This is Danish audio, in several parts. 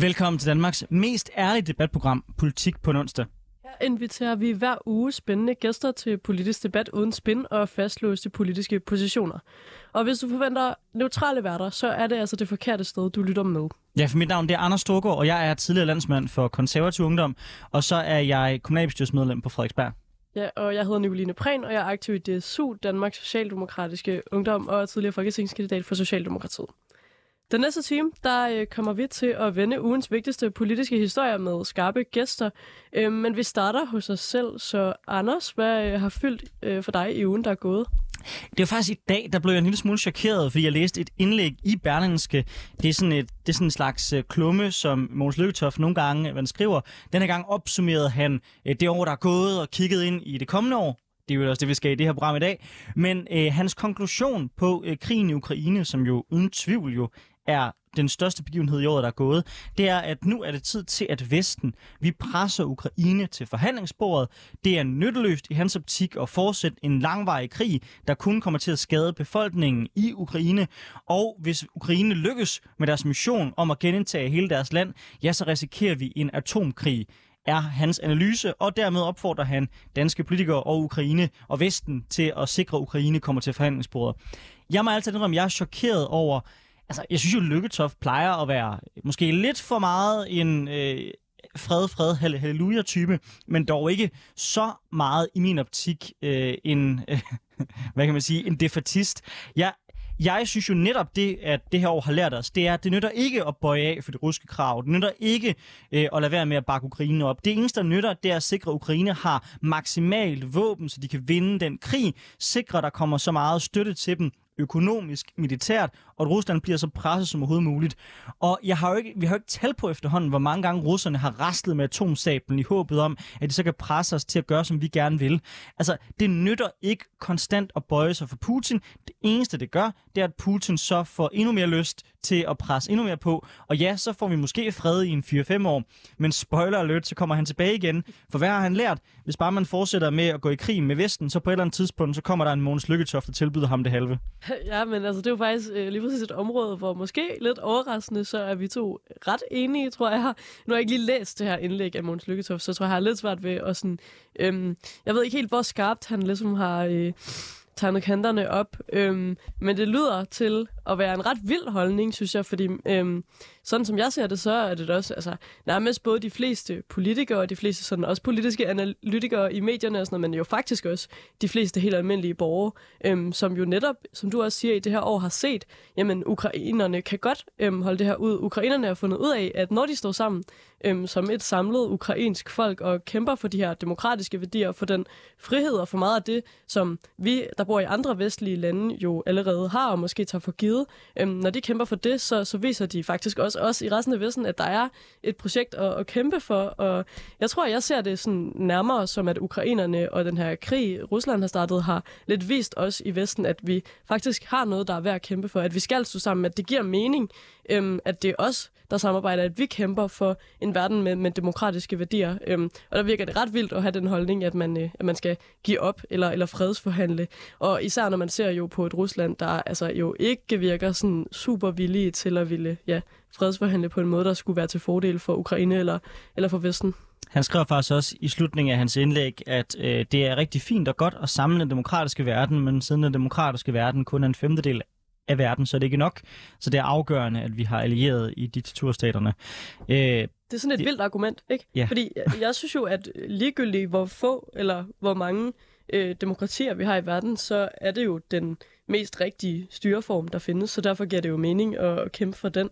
Velkommen til Danmarks mest ærlige debatprogram, Politik på onsdag. Her inviterer vi hver uge spændende gæster til politisk debat uden spin og fastlåste politiske positioner. Og hvis du forventer neutrale værter, så er det altså det forkerte sted, du lytter med. Ja, for mit navn det er Anders Storgård, og jeg er tidligere landsmand for konservativ ungdom, og så er jeg kommunalbestyrelsesmedlem på Frederiksberg. Ja, og jeg hedder Nicoline Prehn, og jeg er aktiv i DSU, Danmarks Socialdemokratiske Ungdom, og er tidligere folketingskandidat for Socialdemokratiet. Den næste time, der øh, kommer vi til at vende ugens vigtigste politiske historier med skarpe gæster. Øh, men vi starter hos os selv, så Anders, hvad øh, har fyldt øh, for dig i ugen, der er gået? Det var faktisk i dag, der blev jeg en lille smule chokeret, fordi jeg læste et indlæg i Berlingske. Det er sådan, et, det er sådan en slags øh, klumme, som Måns Lykketoff nogle gange øh, man skriver. Den her gang opsummerede han øh, det år, der er gået, og kiggede ind i det kommende år. Det er jo også det, vi skal i det her program i dag. Men øh, hans konklusion på øh, krigen i Ukraine, som jo uden tvivl jo er den største begivenhed i året, der er gået, det er, at nu er det tid til, at Vesten, vi presser Ukraine til forhandlingsbordet. Det er nytteløst i hans optik at fortsætte en langvarig krig, der kun kommer til at skade befolkningen i Ukraine. Og hvis Ukraine lykkes med deres mission om at genindtage hele deres land, ja, så risikerer vi en atomkrig er hans analyse, og dermed opfordrer han danske politikere og Ukraine og Vesten til at sikre, at Ukraine kommer til forhandlingsbordet. Jeg må altid indrømme, at jeg er chokeret over, altså, jeg synes jo, Lykketoft plejer at være måske lidt for meget en øh, fred, fred, halleluja-type, men dog ikke så meget i min optik øh, en, øh, hvad kan man sige, en defatist. Jeg jeg synes jo netop det, at det her år har lært os, det er, at det nytter ikke at bøje af for det russiske krav. Det nytter ikke øh, at lade være med at bakke Ukraine op. Det eneste, der nytter, det er at sikre, at Ukraine har maksimalt våben, så de kan vinde den krig. Sikre, at der kommer så meget støtte til dem økonomisk, militært, og at Rusland bliver så presset som overhovedet muligt. Og jeg har jo ikke, vi har jo ikke talt på efterhånden, hvor mange gange russerne har rastlet med atomsablen i håbet om, at de så kan presse os til at gøre, som vi gerne vil. Altså, det nytter ikke konstant at bøje sig for Putin. Det eneste, det gør, det er, at Putin så får endnu mere lyst til at presse endnu mere på. Og ja, så får vi måske fred i en 4-5 år, men spoiler alert, så kommer han tilbage igen. For hvad har han lært? Hvis bare man fortsætter med at gå i krig med Vesten, så på et eller andet tidspunkt, så kommer der en Måns Lykketoft, og tilbyder ham det halve. Ja, men altså, det er jo faktisk øh, lige præcis et område, hvor måske lidt overraskende, så er vi to ret enige, tror jeg. Nu har jeg ikke lige læst det her indlæg af Måns Lykketoft, så jeg tror, jeg har lidt svært ved at sådan... Øhm, jeg ved ikke helt, hvor skarpt han ligesom har... Øh, tegnet kanterne op. Øhm, men det lyder til at være en ret vild holdning, synes jeg, fordi øhm, sådan som jeg ser det, så er det også altså, nærmest både de fleste politikere og de fleste sådan, også politiske analytikere i medierne og sådan noget, men jo faktisk også de fleste helt almindelige borgere, øhm, som jo netop, som du også siger, i det her år har set, jamen ukrainerne kan godt øhm, holde det her ud. Ukrainerne har fundet ud af, at når de står sammen øhm, som et samlet ukrainsk folk og kæmper for de her demokratiske værdier, for den frihed og for meget af det, som vi, der bor i andre vestlige lande, jo allerede har og måske tager for givet, øhm, når de kæmper for det, så, så viser de faktisk også os i resten af Vesten, at der er et projekt at, at kæmpe for. Og jeg tror, jeg ser det sådan nærmere som, at ukrainerne og den her krig, Rusland har startet, har lidt vist os i Vesten, at vi faktisk har noget, der er værd at kæmpe for. At vi skal stå sammen, at det giver mening, øhm, at det er os, der samarbejder, at vi kæmper for en verden med, med demokratiske værdier. Øhm, og der virker det ret vildt at have den holdning, at man, øh, at man skal give op eller, eller fredsforhandle. Og især når man ser jo på et Rusland, der altså jo ikke virker sådan super villige til at ville ja, fredsforhandle på en måde, der skulle være til fordel for Ukraine eller, eller for Vesten. Han skrev faktisk også i slutningen af hans indlæg, at øh, det er rigtig fint og godt at samle den demokratiske verden, men siden den demokratiske verden kun er en femtedel af verden, så er det ikke nok. Så det er afgørende, at vi har allieret i diktaturstaterne. Øh, det er sådan et det, vildt argument, ikke? Ja. Fordi jeg, jeg synes jo, at ligegyldigt hvor få eller hvor mange øh, demokratier vi har i verden, så er det jo den mest rigtige styreform, der findes, så derfor giver det jo mening at, kæmpe for den.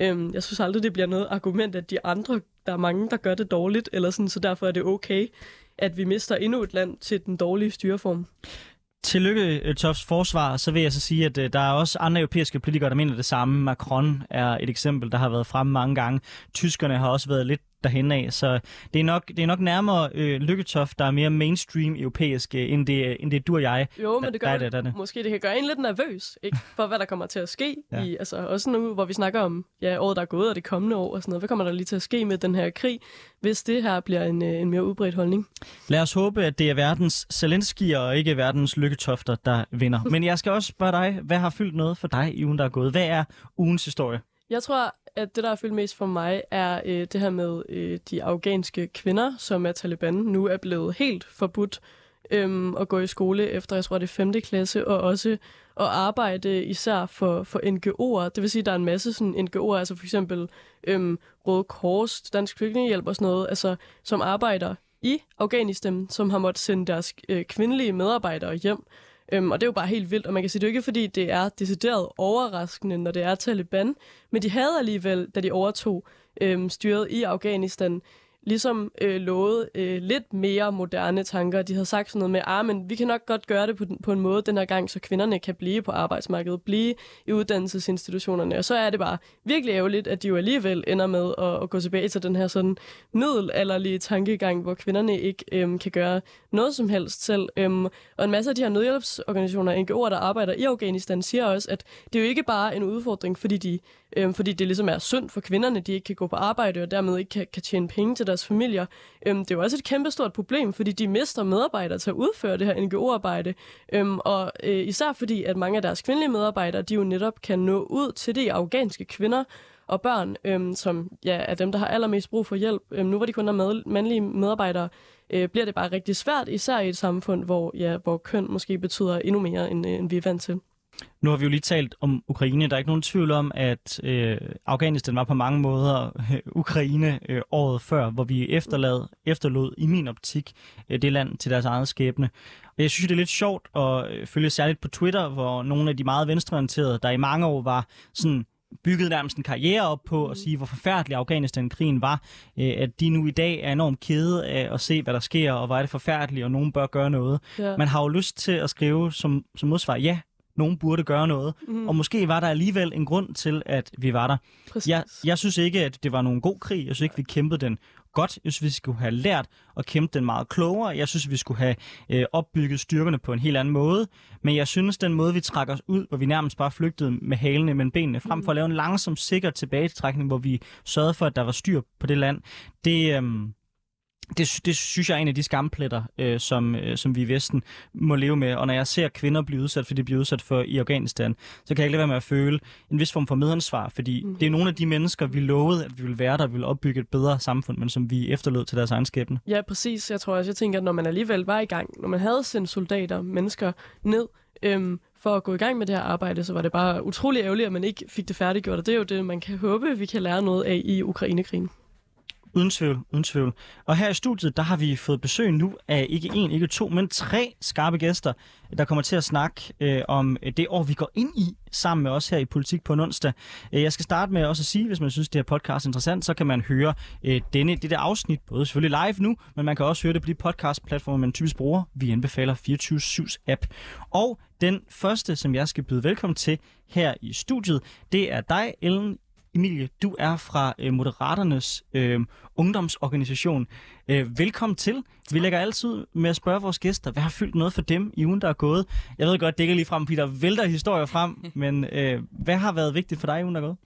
Øhm, jeg synes aldrig, det bliver noget argument, at de andre, der er mange, der gør det dårligt, eller sådan, så derfor er det okay, at vi mister endnu et land til den dårlige styreform. Tillykke, øh, Tofts forsvar. Så vil jeg så sige, at øh, der er også andre europæiske politikere, der mener det samme. Macron er et eksempel, der har været frem mange gange. Tyskerne har også været lidt derhen af. Så det er nok, det er nok nærmere øh, Lykketoft, der er mere mainstream europæisk, øh, end, det, end det du og jeg. Jo, men det gør der, der, der, måske det kan gøre en lidt nervøs, ikke? For hvad der kommer til at ske. ja. i, altså, også nu, hvor vi snakker om ja, året, der er gået, og det kommende år og sådan noget. Hvad kommer der lige til at ske med den her krig, hvis det her bliver en, øh, en mere udbredt holdning? Lad os håbe, at det er verdens Zelensky og ikke verdens Lykketofter, der vinder. Men jeg skal også spørge dig, hvad har fyldt noget for dig i ugen, der er gået? Hvad er ugens historie? Jeg tror, at det, der har fyldt mest for mig, er øh, det her med øh, de afghanske kvinder, som er Taliban, nu er blevet helt forbudt øh, at gå i skole efter, jeg tror, det er 5. klasse, og også at arbejde især for, for NGO'er. Det vil sige, at der er en masse sådan NGO'er, altså for eksempel øh, Røde Kors, Dansk Flygtningehjælp og sådan noget, altså, som arbejder i Afghanistan, som har måttet sende deres øh, kvindelige medarbejdere hjem. Øhm, og det er jo bare helt vildt, og man kan sige, det er jo ikke fordi, det er decideret overraskende, når det er Taliban, men de havde alligevel, da de overtog øhm, styret i Afghanistan, ligesom øh, lovet øh, lidt mere moderne tanker. De havde sagt sådan noget med, ah, men vi kan nok godt gøre det på, på en måde den her gang, så kvinderne kan blive på arbejdsmarkedet, blive i uddannelsesinstitutionerne. Og så er det bare virkelig ærgerligt, at de jo alligevel ender med at, at gå tilbage til den her sådan middelalderlige tankegang, hvor kvinderne ikke øhm, kan gøre noget som helst selv. Øhm, og en masse af de her nødhjælpsorganisationer og NGO'er, der arbejder i Afghanistan, siger også, at det er jo ikke bare en udfordring, fordi de øhm, fordi det ligesom er synd for kvinderne, de ikke kan gå på arbejde, og dermed ikke kan, kan tjene penge til deres familier. Øhm, det er jo også et kæmpestort problem, fordi de mister medarbejdere til at udføre det her NGO-arbejde, øhm, og øh, især fordi, at mange af deres kvindelige medarbejdere, de jo netop kan nå ud til de afghanske kvinder, og børn, øhm, som ja, er dem, der har allermest brug for hjælp. Øhm, nu hvor de kun er med, mandlige medarbejdere, øh, bliver det bare rigtig svært, især i et samfund, hvor, ja, hvor køn måske betyder endnu mere, end, øh, end vi er vant til. Nu har vi jo lige talt om Ukraine. Der er ikke nogen tvivl om, at øh, Afghanistan var på mange måder øh, Ukraine øh, året før, hvor vi efterlad, efterlod i min optik øh, det land til deres eget skæbne. Og jeg synes, det er lidt sjovt at øh, følge særligt på Twitter, hvor nogle af de meget venstreorienterede, der i mange år var sådan bygget nærmest en karriere op på at sige, hvor forfærdelig Afghanistan-krigen var, øh, at de nu i dag er enormt kede af at se, hvad der sker, og hvor er det forfærdeligt, og nogen bør gøre noget. Ja. Man har jo lyst til at skrive som, som modsvar, ja, nogen burde gøre noget. Mm. Og måske var der alligevel en grund til, at vi var der. Jeg, jeg synes ikke, at det var nogen god krig. Jeg synes ikke, vi kæmpede den godt. Jeg synes, vi skulle have lært at kæmpe den meget klogere. Jeg synes, vi skulle have øh, opbygget styrkerne på en helt anden måde. Men jeg synes, den måde, vi trækker os ud, hvor vi nærmest bare flygtede med halene mellem benene, frem for at lave en langsom, sikker tilbagetrækning, hvor vi sørgede for, at der var styr på det land, det, øh, det, det synes jeg er en af de skampletter, øh, som, øh, som vi i Vesten må leve med. Og når jeg ser kvinder blive udsat for det, de bliver udsat for i Afghanistan, så kan jeg ikke lade være med at føle en vis form for medansvar, fordi mm. det er nogle af de mennesker, vi lovede, at vi ville være der, vi ville opbygge et bedre samfund, men som vi efterlod til deres egen skæbne. Ja, præcis. Jeg tror også, jeg tænker, at når man alligevel var i gang, når man havde sendt soldater, mennesker ned, øhm, for at gå i gang med det her arbejde, så var det bare utrolig ærgerligt, at man ikke fik det færdiggjort. Og det er jo det, man kan håbe, vi kan lære noget af i Ukrainekrigen. Uden tvivl, uden tvivl. Og her i studiet, der har vi fået besøg nu af ikke en, ikke to, men tre skarpe gæster, der kommer til at snakke øh, om det år, vi går ind i sammen med os her i Politik på en onsdag. Øh, jeg skal starte med også at sige, hvis man synes, det her podcast er interessant, så kan man høre øh, denne, det der afsnit, både selvfølgelig live nu, men man kan også høre det på de podcastplatformer, man typisk bruger. Vi anbefaler 24-7's app. Og den første, som jeg skal byde velkommen til her i studiet, det er dig, Ellen Emilie, du er fra øh, Moderaternes øh, ungdomsorganisation. Øh, velkommen til. Vi lægger altid med at spørge vores gæster, hvad har fyldt noget for dem i ugen, der er gået? Jeg ved godt, det ikke er lige frem, Peter vælter historier frem, men øh, hvad har været vigtigt for dig i ugen, der er gået?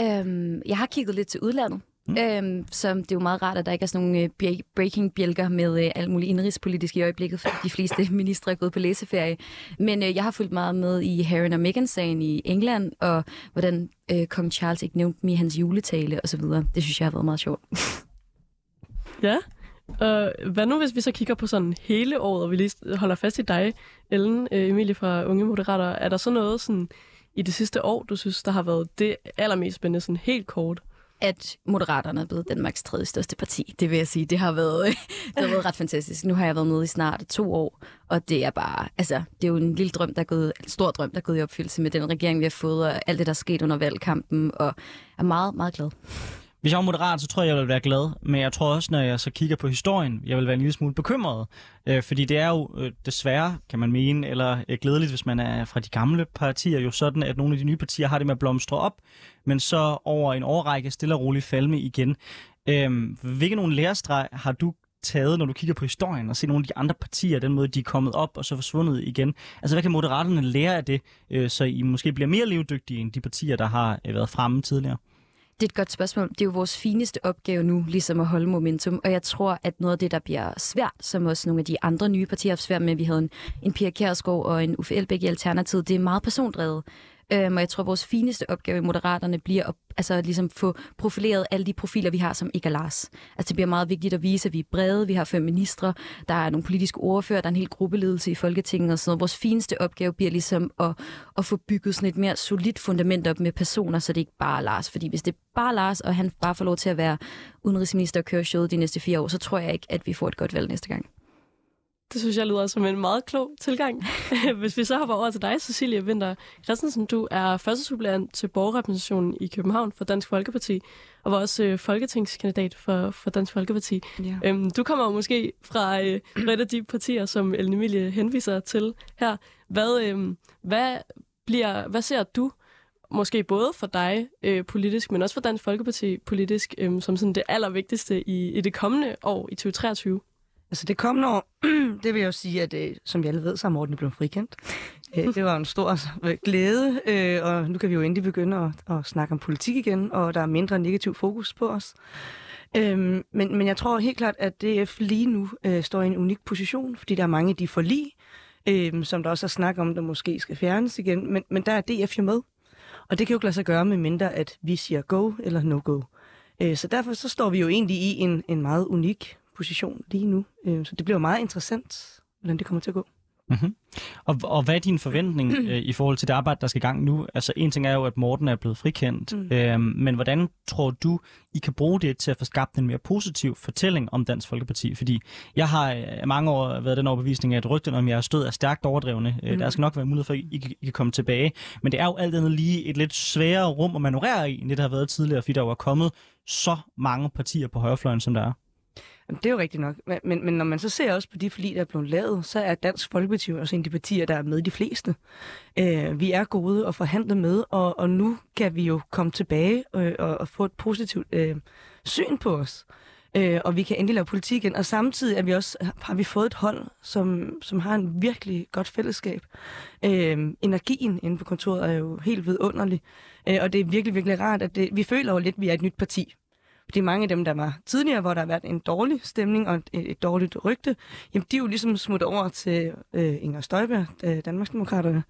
Øhm, jeg har kigget lidt til udlandet. Mm. Øhm, så det er jo meget rart, at der ikke er sådan nogle uh, breaking-bjælker med uh, alt muligt indrigspolitisk i øjeblikket, for de fleste ministre er gået på læseferie. Men uh, jeg har fulgt meget med i Harry og Meghan-sagen i England, og hvordan uh, kong Charles ikke nævnte mig i hans juletale osv. Det synes jeg har været meget sjovt. ja, Uh, hvad nu, hvis vi så kigger på sådan hele året, og vi lige holder fast i dig, Ellen, uh, Emilie fra Unge Moderater. Er der så noget sådan i det sidste år, du synes, der har været det allermest spændende, sådan helt kort? At Moderaterne er blevet Danmarks tredje største parti. Det vil jeg sige, det har været, det har været ret fantastisk. Nu har jeg været med i snart to år, og det er bare, altså, det er jo en lille drøm, der er gået, en stor drøm, der er gået i opfyldelse med den regering, vi har fået, og alt det, der er sket under valgkampen, og er meget, meget glad. Hvis jeg var moderat, så tror jeg, jeg vil være glad. Men jeg tror også, når jeg så kigger på historien, jeg vil være en lille smule bekymret. Øh, fordi det er jo øh, desværre, kan man mene, eller øh, glædeligt, hvis man er fra de gamle partier, jo sådan, at nogle af de nye partier har det med at blomstre op, men så over en årrække stille og roligt falme igen. Øh, hvilke nogle lærestreg har du taget, når du kigger på historien og ser nogle af de andre partier, den måde, de er kommet op og så forsvundet igen? Altså, hvad kan moderaterne lære af det, øh, så I måske bliver mere levedygtige end de partier, der har øh, været fremme tidligere? Det er et godt spørgsmål. Det er jo vores fineste opgave nu, ligesom at holde momentum. Og jeg tror, at noget af det, der bliver svært, som også nogle af de andre nye partier har svært med, vi havde en, en Pia Kjærsgaard og en Uffe Elbæk i Alternativet, det er meget persondrevet. Øhm, og jeg tror, at vores fineste opgave i Moderaterne bliver at altså, ligesom få profileret alle de profiler, vi har, som ikke er Lars. Altså, det bliver meget vigtigt at vise, at vi er brede. Vi har fem ministre, der er nogle politiske ordfører, der er en hel gruppeledelse i Folketinget og sådan noget. Vores fineste opgave bliver ligesom at, at få bygget sådan et mere solidt fundament op med personer, så det ikke bare er Lars. Fordi hvis det er bare Lars, og han bare får lov til at være udenrigsminister og køre showet de næste fire år, så tror jeg ikke, at vi får et godt valg næste gang. Det synes jeg lyder som en meget klog tilgang. Hvis vi så hopper over til dig, Cecilie Winter Christensen, du er første suppleant til borgerrepræsentationen i København for Dansk Folkeparti, og var også øh, folketingskandidat for, for Dansk Folkeparti. Ja. Øhm, du kommer måske fra øh, et af de partier, som Ellen Emilie henviser til her. Hvad, øh, hvad, bliver, hvad ser du måske både for dig øh, politisk, men også for Dansk Folkeparti politisk, øh, som sådan det allervigtigste i, i det kommende år i 2023? Altså det kommende år, det vil jeg jo sige, at øh, som vi alle ved, så er Morten blevet frikendt. Øh, det var en stor øh, glæde, øh, og nu kan vi jo endelig begynde at, at snakke om politik igen, og der er mindre negativ fokus på os. Øhm, men, men jeg tror helt klart, at DF lige nu øh, står i en unik position, fordi der er mange af de forlig, øh, som der også er snak om, der måske skal fjernes igen, men, men der er DF jo med. Og det kan jo ikke lade sig gøre med mindre, at vi siger go eller no go. Øh, så derfor så står vi jo egentlig i en, en meget unik position lige nu. Øh, så det bliver meget interessant, hvordan det kommer til at gå. Mm-hmm. Og, og hvad er din forventning øh, i forhold til det arbejde, der skal i gang nu? Altså en ting er jo, at Morten er blevet frikendt, mm. øh, men hvordan tror du, I kan bruge det til at få skabt en mere positiv fortælling om Dansk Folkeparti? Fordi jeg har øh, mange år været den overbevisning, at rygten om jeres stød er stærkt overdrevne. Øh, mm. Der skal nok være mulighed for, at I, I, I kan komme tilbage. Men det er jo alt andet lige et lidt sværere rum at manøvrere i, end det der har været tidligere, fordi der jo er kommet så mange partier på højrefløjen, som der er. Jamen, det er jo rigtigt nok. Men, men når man så ser også på de forlig, der er blevet lavet, så er Dansk Folkeparti også en af de partier, der er med de fleste. Øh, vi er gode at forhandle med, og, og nu kan vi jo komme tilbage øh, og, og få et positivt øh, syn på os. Øh, og vi kan endelig lave politik igen. Og samtidig er vi også, har vi fået et hold, som, som har en virkelig godt fællesskab. Øh, energien inde på kontoret er jo helt vidunderlig. Øh, og det er virkelig, virkelig rart, at det, vi føler jo lidt, at vi er et nyt parti. Fordi mange af dem, der var tidligere, hvor der har været en dårlig stemning og et, et dårligt rygte, jamen de er jo ligesom smuttet over til øh, Inger Støjberg, øh, Danmarksdemokraterne.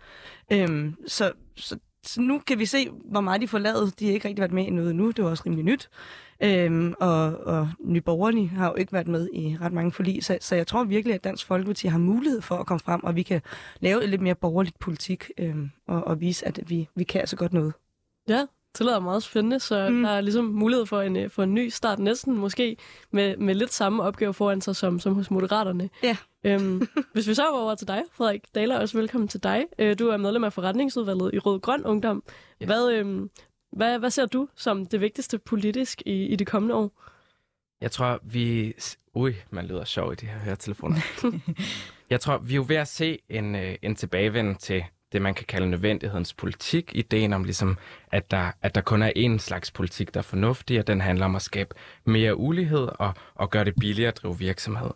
Øhm, så, så, så nu kan vi se, hvor meget de får lavet. De har ikke rigtig været med i noget nu, det var også rimelig nyt. Øhm, og, og Nye har jo ikke været med i ret mange forlig, så, så jeg tror virkelig, at Dansk Folkeparti har mulighed for at komme frem, og vi kan lave lidt mere borgerligt politik øhm, og, og vise, at vi, vi kan så godt noget. Ja, det lyder meget spændende, så mm. der er ligesom mulighed for en, øh, for en ny start næsten, måske med, med lidt samme opgave foran sig som, som hos Moderaterne. Ja. Øhm, hvis vi så over til dig, Frederik Daler, også velkommen til dig. Øh, du er medlem af forretningsudvalget i Rød Grøn Ungdom. Ja. Hvad, øhm, hvad, hvad ser du som det vigtigste politisk i, i det kommende år? Jeg tror, vi... Ui, man lyder sjov i de her høretelefoner. jeg tror, vi er jo ved at se en, øh, en tilbagevend til det, man kan kalde nødvendighedens politik. Ideen om, ligesom, at, der, at der kun er én slags politik, der er fornuftig, og den handler om at skabe mere ulighed og, og gøre det billigere at drive virksomhed.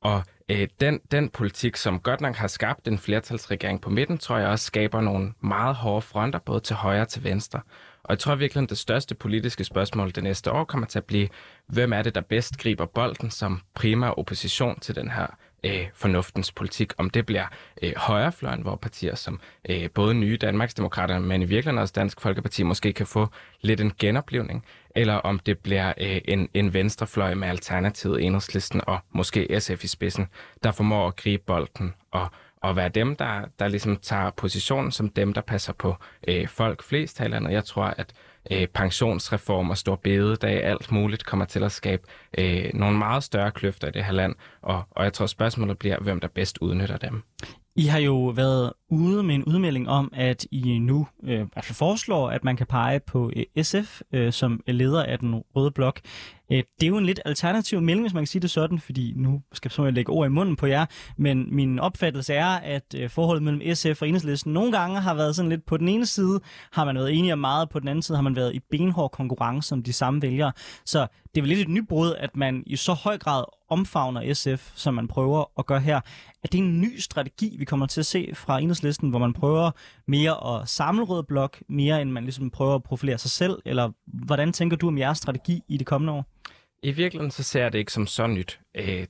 Og øh, den, den politik, som godt nok har skabt en flertalsregering på midten, tror jeg også skaber nogle meget hårde fronter, både til højre og til venstre. Og jeg tror virkelig, at det største politiske spørgsmål det næste år kommer til at blive, hvem er det, der bedst griber bolden som primær opposition til den her øh, fornuftens politik. Om det bliver øh, højrefløjen, hvor partier som øh, både nye Danmarksdemokraterne, men i virkeligheden også Dansk Folkeparti måske kan få lidt en genoplevning, eller om det bliver øh, en, en venstrefløj med Alternativet, Enhedslisten og måske SF i spidsen, der formår at gribe bolden og og være dem, der, der ligesom tager positionen som dem, der passer på øh, folk flest her i landet. Jeg tror, at øh, pensionsreformer, stor bededag, alt muligt kommer til at skabe øh, nogle meget større kløfter i det her land, og, og jeg tror spørgsmålet bliver, hvem der bedst udnytter dem. I har jo været ude med en udmelding om, at I nu øh, altså foreslår, at man kan pege på øh, SF øh, som leder af den røde blok. Øh, det er jo en lidt alternativ melding, hvis man kan sige det sådan, fordi nu skal jeg lægge ord i munden på jer, men min opfattelse er, at øh, forholdet mellem SF og Enhedslisten nogle gange har været sådan lidt på den ene side, har man været enige om meget, på den anden side har man været i benhård konkurrence om de samme vælgere. Så det er vel lidt et nybrud, at man i så høj grad omfavner SF, som man prøver at gøre her. Er det en ny strategi, vi kommer til at se fra Enhedslisten, hvor man prøver mere at samle rød blok, mere end man ligesom prøver at profilere sig selv? Eller hvordan tænker du om jeres strategi i det kommende år? I virkeligheden så ser jeg det ikke som så nyt. Øh,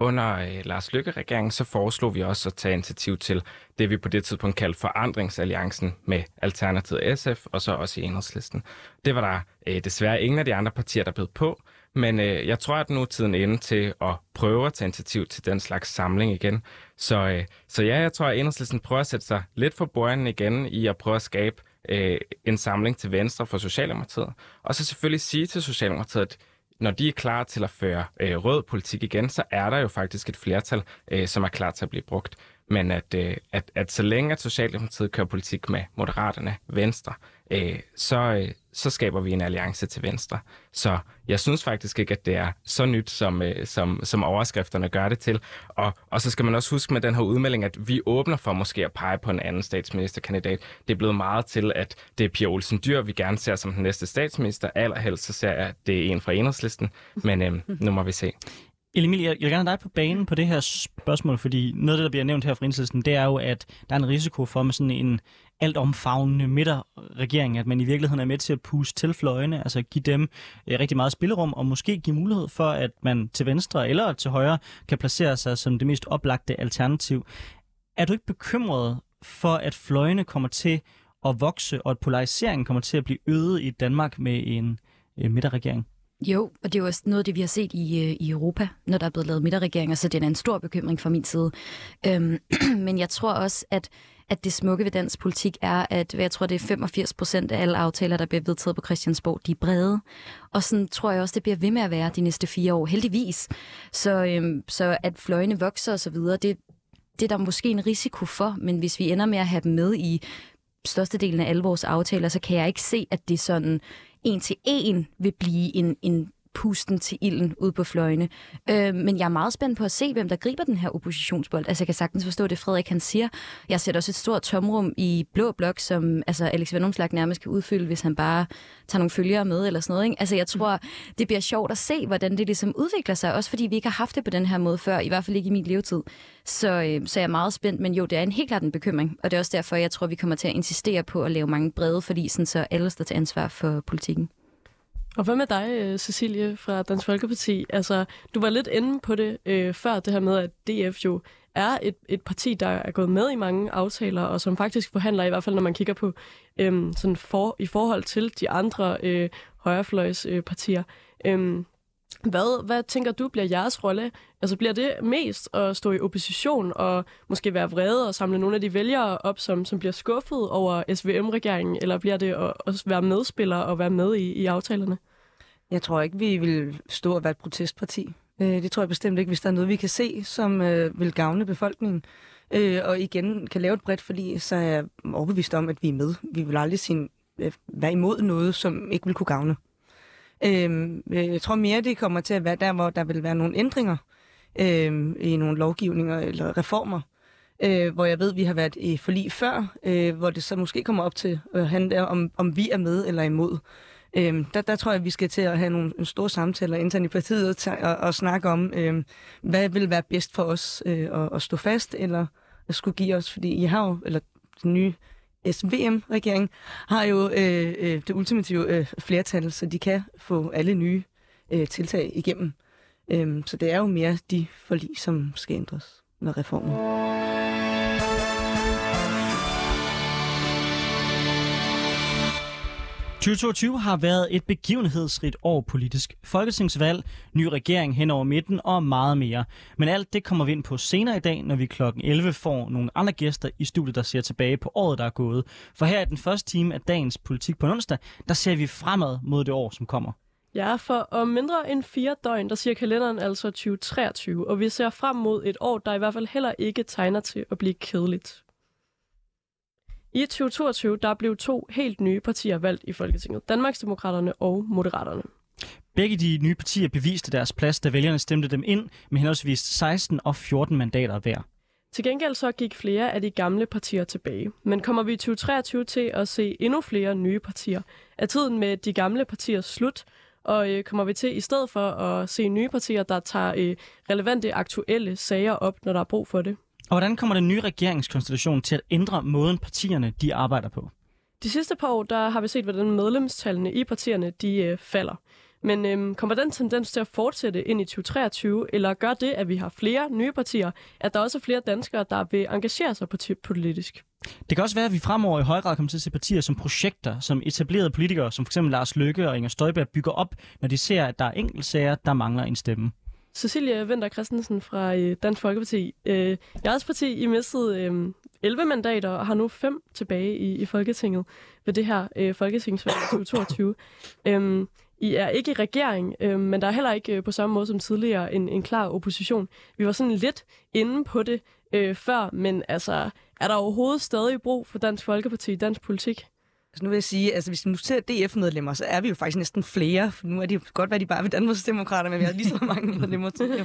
under øh, Lars Lykke-regeringen, så foreslog vi også at tage initiativ til det, vi på det tidspunkt kaldte forandringsalliancen med Alternativet SF, og så også i enhedslisten. Det var der øh, desværre ingen af de andre partier, der bød på, men øh, jeg tror, at nu er tiden inde til at prøve at tage initiativ til den slags samling igen. Så, øh, så ja, jeg tror, at enhedslisten prøver at sætte sig lidt for bøjen igen i at prøve at skabe øh, en samling til venstre for Socialdemokratiet. Og så selvfølgelig sige til Socialdemokratiet, at når de er klar til at føre øh, rød politik igen, så er der jo faktisk et flertal, øh, som er klar til at blive brugt. Men at, øh, at, at så længe at Socialdemokratiet kører politik med Moderaterne, Venstre, øh, så, øh, så skaber vi en alliance til Venstre. Så jeg synes faktisk ikke, at det er så nyt, som, øh, som, som overskrifterne gør det til. Og, og så skal man også huske med den her udmelding, at vi åbner for måske at pege på en anden statsministerkandidat. Det er blevet meget til, at det er Pia Olsen Dyr, vi gerne ser som den næste statsminister. Allerhelst så ser jeg, at det er en fra enhedslisten. Men øh, nu må vi se. Emil, jeg vil gerne have dig på banen på det her spørgsmål, fordi noget af det, der bliver nævnt her fra enhedslisten, det er jo, at der er en risiko for med sådan en alt omfavnende midterregering, at man i virkeligheden er med til at puste til fløjene, altså give dem øh, rigtig meget spillerum, og måske give mulighed for, at man til venstre eller til højre kan placere sig som det mest oplagte alternativ. Er du ikke bekymret for, at fløjene kommer til at vokse, og at polariseringen kommer til at blive øget i Danmark med en øh, midterregering? Jo, og det er jo også noget af det, vi har set i, øh, i Europa, når der er blevet lavet midterregeringer, så det er en stor bekymring fra min side. Øhm, men jeg tror også, at at det smukke ved dansk politik er, at jeg tror, det er 85 procent af alle aftaler, der bliver vedtaget på Christiansborg, de er brede. Og sådan tror jeg også, det bliver ved med at være de næste fire år, heldigvis. Så, øhm, så at fløjene vokser osv., det, det er der måske en risiko for, men hvis vi ender med at have dem med i størstedelen af alle vores aftaler, så kan jeg ikke se, at det sådan en til en vil blive en, en pusten til ilden ud på fløjene. Øh, men jeg er meget spændt på at se, hvem der griber den her oppositionsbold. Altså, jeg kan sagtens forstå det, Frederik han siger. Jeg ser også et stort tomrum i Blå Blok, som altså, Alex Vandomslag nærmest kan udfylde, hvis han bare tager nogle følgere med eller sådan noget. Ikke? Altså, jeg tror, det bliver sjovt at se, hvordan det ligesom udvikler sig, også fordi vi ikke har haft det på den her måde før, i hvert fald ikke i min levetid. Så, øh, så jeg er meget spændt, men jo, det er en helt klart en bekymring, og det er også derfor, jeg tror, vi kommer til at insistere på at lave mange brede forlig, så alle står til ansvar for politikken. Og hvad med dig, øh, Cecilie fra Dansk Folkeparti? Altså, du var lidt inde på det øh, før, det her med, at DF jo er et, et parti, der er gået med i mange aftaler, og som faktisk forhandler, i hvert fald når man kigger på øh, sådan for, i forhold til de andre øh, højrefløjspartier. Øh, hvad, hvad tænker du bliver jeres rolle? Altså bliver det mest at stå i opposition og måske være vrede og samle nogle af de vælgere op, som, som bliver skuffet over SVM-regeringen, eller bliver det at, at være medspiller og være med i, i aftalerne? Jeg tror ikke, vi vil stå og være et protestparti. Øh, det tror jeg bestemt ikke, hvis der er noget, vi kan se, som øh, vil gavne befolkningen. Øh, og igen kan lave et bredt forlig, så er jeg overbevist om, at vi er med. Vi vil aldrig sige, øh, være imod noget, som ikke vil kunne gavne. Øhm, øh, jeg tror mere, det kommer til at være der, hvor der vil være nogle ændringer øh, i nogle lovgivninger eller reformer, øh, hvor jeg ved, vi har været i forlig før, øh, hvor det så måske kommer op til at handle om, om vi er med eller imod. Øhm, der, der tror jeg, vi skal til at have nogle store samtaler internt i partiet og, og, og snakke om, øhm, hvad vil være bedst for os øh, at, at stå fast eller at skulle give os, fordi I har jo, eller den nye SVM-regering har jo øh, øh, det ultimative øh, flertal, så de kan få alle nye øh, tiltag igennem. Øh, så det er jo mere de forlig, som skal ændres med reformen. 2022 har været et begivenhedsrigt år politisk. Folketingsvalg, ny regering hen over midten og meget mere. Men alt det kommer vi ind på senere i dag, når vi kl. 11 får nogle andre gæster i studiet, der ser tilbage på året, der er gået. For her i den første time af dagens politik på onsdag, der ser vi fremad mod det år, som kommer. Ja, for om mindre end fire døgn, der siger kalenderen altså 2023, og vi ser frem mod et år, der i hvert fald heller ikke tegner til at blive kedeligt. I 2022 der blev to helt nye partier valgt i Folketinget. Danmarksdemokraterne og Moderaterne. Begge de nye partier beviste deres plads, da vælgerne stemte dem ind med henholdsvis 16 og 14 mandater hver. Til gengæld så gik flere af de gamle partier tilbage. Men kommer vi i 2023 til at se endnu flere nye partier? Er tiden med de gamle partier slut? Og øh, kommer vi til i stedet for at se nye partier, der tager øh, relevante aktuelle sager op, når der er brug for det? Og hvordan kommer den nye regeringskonstellation til at ændre måden partierne de arbejder på? De sidste par år der har vi set, hvordan medlemstallene i partierne de øh, falder. Men øhm, kommer den tendens til at fortsætte ind i 2023, eller gør det, at vi har flere nye partier, at der også er flere danskere, der vil engagere sig politisk? Det kan også være, at vi fremover i høj grad kommer til at se partier som projekter, som etablerede politikere, som f.eks. Lars Løkke og Inger Støjberg, bygger op, når de ser, at der er enkeltsager, der mangler en stemme. Cecilia Vinter Christensen fra øh, Dansk Folkeparti. Øh, jeres parti, I mistede øh, 11 mandater og har nu fem tilbage i, i Folketinget ved det her øh, folketingsvalg 2022. øhm, I er ikke i regering, øh, men der er heller ikke øh, på samme måde som tidligere en, en klar opposition. Vi var sådan lidt inde på det øh, før, men altså, er der overhovedet stadig brug for Dansk Folkeparti i dansk politik? Altså nu vil jeg sige, altså hvis vi nu ser DF-medlemmer, så er vi jo faktisk næsten flere, for nu er det godt være, de bare ved Danmarks Demokrater, men vi har lige så mange medlemmer til. Jo.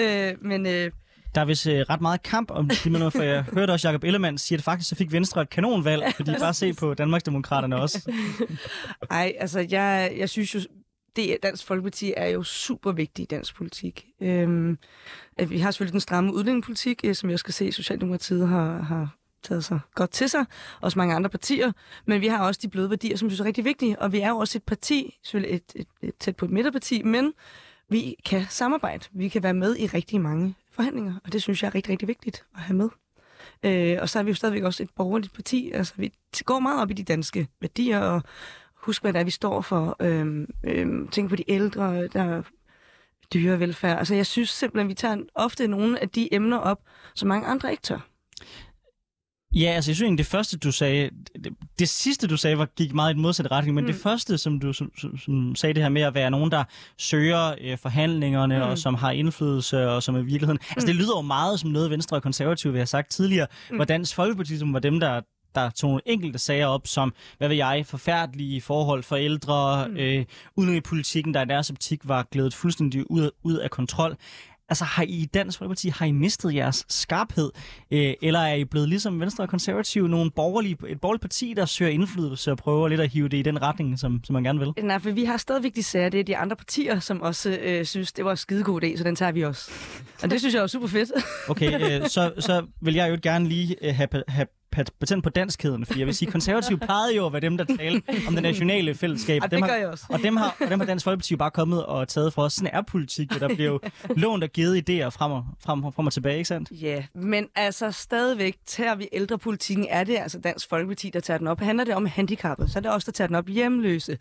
Øh, men øh, Der er vist øh, ret meget kamp om medlemmer, for jeg hørte også Jacob Ellemann sige, at faktisk så fik Venstre et kanonvalg, fordi bare se på Danmarksdemokraterne også. ej, altså jeg, jeg synes jo, det Dansk Folkeparti er jo super vigtig i dansk politik. Øhm, at vi har selvfølgelig den stramme udlændingepolitik, øh, som jeg også skal se, Socialdemokratiet har, har taget sig godt til sig, også mange andre partier, men vi har også de bløde værdier, som synes er rigtig vigtige, og vi er jo også et parti, selvfølgelig et, et, et tæt på et midterparti, men vi kan samarbejde. Vi kan være med i rigtig mange forhandlinger, og det synes jeg er rigtig, rigtig vigtigt at have med. Øh, og så er vi jo stadigvæk også et borgerligt parti. Altså, vi går meget op i de danske værdier, og husk, hvad det er, vi står for. øhm, øhm, tænk på de ældre, der dyrevelfærd. Altså, jeg synes simpelthen, vi tager ofte nogle af de emner op, som mange andre ikke tør. Ja, altså jeg synes det første, du sagde, det, det sidste, du sagde, var, gik meget i den modsatte retning, men mm. det første, som du som, som, som sagde det her med at være nogen, der søger øh, forhandlingerne, mm. og som har indflydelse, og som i virkeligheden... Mm. Altså det lyder jo meget som noget, Venstre og Konservative vil have sagt tidligere, mm. hvor Dansk Folkeparti som var dem, der der tog nogle enkelte sager op, som, hvad ved jeg, forfærdelige forhold for ældre, mm. øh, udenrigspolitikken, der i deres optik var glædet fuldstændig ud, ud af kontrol. Altså har I i Dansk Folkeparti, har I mistet jeres skarphed? Øh, eller er I blevet ligesom Venstre og Konservative nogle borgerlige, et borgerligt parti, der søger indflydelse og prøver lidt at hive det i den retning, som, som man gerne vil? Nej, for vi har stadigvæk de sager. Det er de andre partier, som også øh, synes, det var en skidegod idé, så den tager vi også. Og det synes jeg er super fedt. Okay, øh, så, så vil jeg jo gerne lige øh, have, have patent på danskheden, for jeg vil sige, konservative plejede jo at være dem, der talte om det nationale fællesskab. Ja, det dem gør har, jeg også. og dem har, og dem har Dansk Folkeparti jo bare kommet og taget for os. Sådan er politik, og der bliver jo lånt og givet idéer frem og, frem, frem og tilbage, ikke sandt? Ja, men altså stadigvæk tager vi ældrepolitikken. Er det altså Dansk Folkeparti, der tager den op? Handler det om handicappet, så er det også der tager den op hjemløse.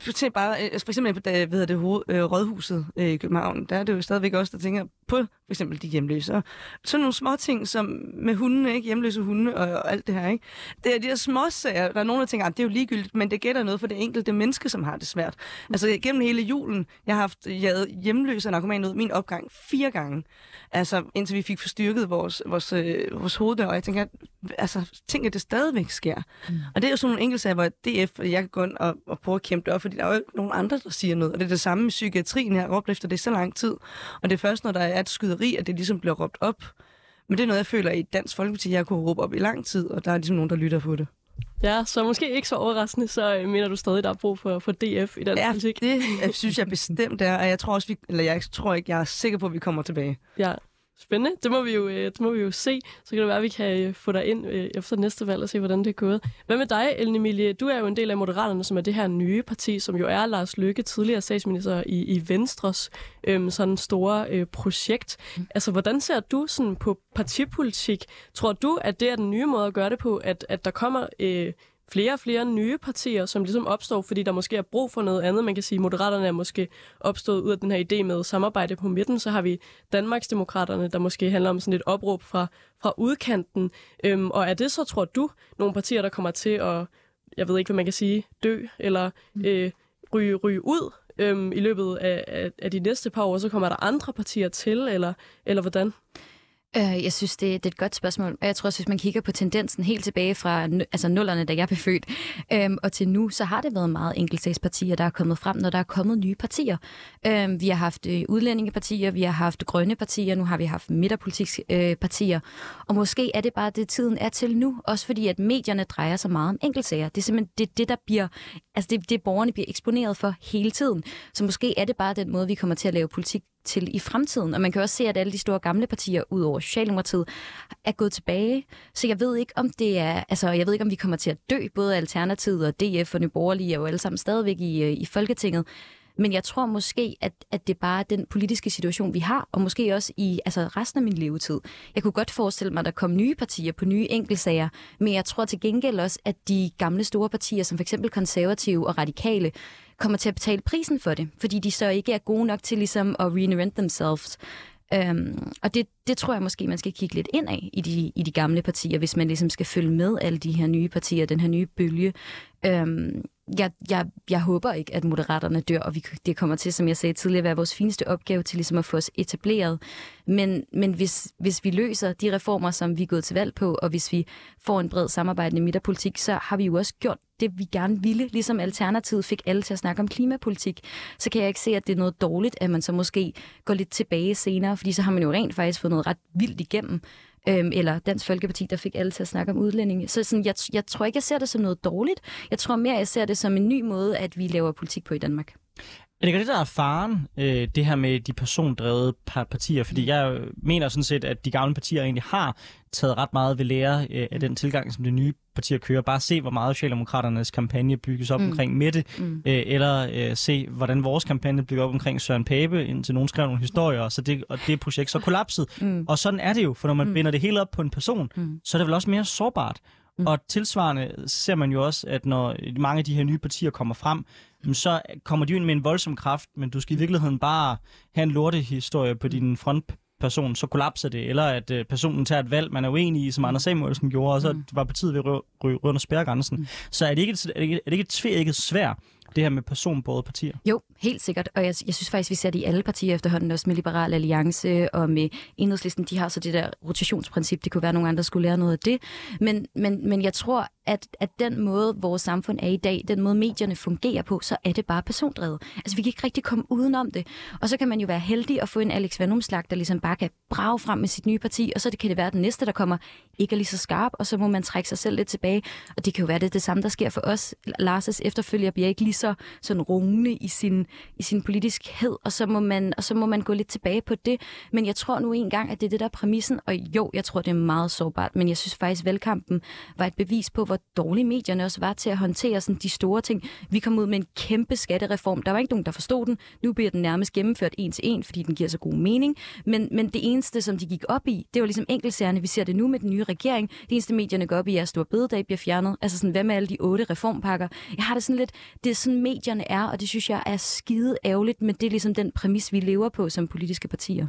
For eksempel, bare, øh, for eksempel da, hedder det, hoved, øh, Rådhuset øh, i København, der er det jo stadigvæk også, der tænker på for eksempel de hjemløse. Og sådan nogle små ting som med hundene, ikke? hjemløse hunde og, og alt det her. Ikke? Det er de der små sager, der er nogen, der tænker, at det er jo ligegyldigt, men det gætter noget for det enkelte menneske, som har det svært. Altså gennem hele julen, jeg har haft jaget hjemløse og ud min opgang fire gange. Altså indtil vi fik forstyrket vores, vores, øh, vores hoveddør, og jeg tænker, altså tænk, at det stadigvæk sker. Mm. Og det er jo sådan nogle enkelte sager, hvor DF, jeg kan gå ind og, og prøve at kæmpe det op, fordi der er jo ikke nogen andre, der siger noget. Og det er det samme med psykiatrien, jeg har råbt efter det så lang tid. Og det er først, når der er et skyderi, at det ligesom bliver råbt op. Men det er noget, jeg føler i Dansk Folkeparti, jeg kunne råbe op i lang tid, og der er ligesom nogen, der lytter på det. Ja, så måske ikke så overraskende, så øh, mener du stadig, der er brug for, for DF i dansk Ja, politik. det jeg synes jeg bestemt er, og jeg tror også, vi, eller jeg tror ikke, jeg er sikker på, at vi kommer tilbage. Ja, spændende. Det må vi jo, øh, det må vi jo se. Så kan det være, at vi kan øh, få dig ind øh, efter næste valg og se, hvordan det er gået. Hvad med dig, Ellen Emilie? Du er jo en del af Moderaterne, som er det her nye parti, som jo er Lars Løkke, tidligere statsminister i, i Venstres øhm, sådan store øh, projekt. Altså, hvordan ser du sådan på partipolitik? Tror du, at det er den nye måde at gøre det på, at, at der kommer... Øh, flere og flere nye partier, som ligesom opstår, fordi der måske er brug for noget andet. Man kan sige, at Moderaterne er måske opstået ud af den her idé med samarbejde på midten. Så har vi Danmarksdemokraterne, der måske handler om sådan et opråb fra, fra udkanten. Øhm, og er det så, tror du, nogle partier, der kommer til at, jeg ved ikke, hvad man kan sige, dø eller øh, ryge, ryge ud øhm, i løbet af, af, af de næste par år, så kommer der andre partier til, eller, eller hvordan? Øh, jeg synes, det, det er et godt spørgsmål. Og jeg tror også, hvis man kigger på tendensen helt tilbage fra altså nullerne, da jeg blev født, øhm, og til nu, så har det været meget enkeltsagspartier, der er kommet frem, når der er kommet nye partier. Øhm, vi har haft øh, udlændingepartier, vi har haft grønne partier, nu har vi haft midterpolitiske øh, partier. Og måske er det bare det, tiden er til nu, også fordi at medierne drejer sig meget om enkeltsager. Det er simpelthen det, det der bliver, altså det, det borgerne bliver eksponeret for hele tiden. Så måske er det bare den måde, vi kommer til at lave politik til i fremtiden. Og man kan også se, at alle de store gamle partier, ud over Socialdemokratiet, er gået tilbage. Så jeg ved ikke, om det er, altså, jeg ved ikke, om vi kommer til at dø. Både Alternativet og DF og Nye Borgerlige er jo alle sammen stadigvæk i, øh, i Folketinget. Men jeg tror måske, at, at det bare er den politiske situation, vi har, og måske også i altså resten af min levetid. Jeg kunne godt forestille mig, at der kom nye partier på nye enkeltsager, men jeg tror til gengæld også, at de gamle store partier, som f.eks. konservative og radikale, kommer til at betale prisen for det, fordi de så ikke er gode nok til ligesom at reinvent themselves. Øhm, og det, det tror jeg måske, man skal kigge lidt ind af i de, i de gamle partier, hvis man ligesom skal følge med alle de her nye partier, den her nye bølge. Øhm, jeg, jeg, jeg håber ikke, at moderaterne dør, og vi, det kommer til, som jeg sagde tidligere, at være vores fineste opgave til ligesom at få os etableret. Men, men hvis, hvis vi løser de reformer, som vi er gået til valg på, og hvis vi får en bred samarbejdende midterpolitik, så har vi jo også gjort det, vi gerne ville. Ligesom Alternativet fik alle til at snakke om klimapolitik, så kan jeg ikke se, at det er noget dårligt, at man så måske går lidt tilbage senere, fordi så har man jo rent faktisk fået noget ret vildt igennem øhm, eller Dansk Folkeparti, der fik alle til at snakke om udlændinge. Så sådan, jeg, jeg tror ikke, jeg ser det som noget dårligt. Jeg tror mere, jeg ser det som en ny måde, at vi laver politik på i Danmark. Er det ikke det, der er faren, øh, det her med de persondrevede partier? Fordi jeg mener sådan set, at de gamle partier egentlig har taget ret meget ved lære øh, af den tilgang, som de nye partier kører. Bare se, hvor meget Socialdemokraternes kampagne bygges op mm. omkring Mette, mm. øh, eller øh, se, hvordan vores kampagne bygger op omkring Søren Pape, indtil nogen skrev nogle historier, så det, og det projekt så kollapset. Mm. Og sådan er det jo, for når man mm. binder det hele op på en person, mm. så er det vel også mere sårbart. Mm. Og tilsvarende ser man jo også, at når mange af de her nye partier kommer frem, så kommer de ind med en voldsom kraft, men du skal i virkeligheden bare have en lortehistorie på din frontperson, så kollapser det, eller at øh, personen tager et valg, man er uenig i, som Anders Samuelsen gjorde, og så mm. var partiet ved at ryge under spærregrænsen. Mm. Så er det ikke, er det ikke, er det ikke et tvækket svær, det her med personbåde partier? Jo, helt sikkert. Og jeg, jeg synes faktisk, vi ser det i alle partier efterhånden, også med Liberal Alliance og med Enhedslisten. De har så det der rotationsprincip. Det kunne være, at nogle andre skulle lære noget af det. Men, men, men jeg tror, at, at den måde, vores samfund er i dag, den måde medierne fungerer på, så er det bare persondrevet. Altså, vi kan ikke rigtig komme udenom det. Og så kan man jo være heldig at få en Alex Vanumslag, der ligesom bare kan brage frem med sit nye parti, og så det kan det være, at den næste, der kommer, ikke er lige så skarp, og så må man trække sig selv lidt tilbage. Og det kan jo være, det det samme, der sker for os. Lars' efterfølger bliver ikke lige så sådan rungende i sin, i sin hed, og så, må man, og så må man gå lidt tilbage på det. Men jeg tror nu engang, at det er det, der er præmissen, og jo, jeg tror, det er meget sårbart, men jeg synes faktisk, at valgkampen var et bevis på, hvor dårlige medierne også var til at håndtere sådan de store ting. Vi kom ud med en kæmpe skattereform. Der var ikke nogen, der forstod den. Nu bliver den nærmest gennemført en til en, fordi den giver så god mening. Men, men det eneste, som de gik op i, det var ligesom enkeltsagerne. Vi ser det nu med den nye regering. Det eneste, medierne går op i, er, at Stor Bededag bliver fjernet. Altså sådan, hvad med alle de otte reformpakker? Jeg har det sådan lidt, det er sådan medierne er, og det synes jeg er skide ærgerligt, men det er ligesom den præmis, vi lever på som politiske partier.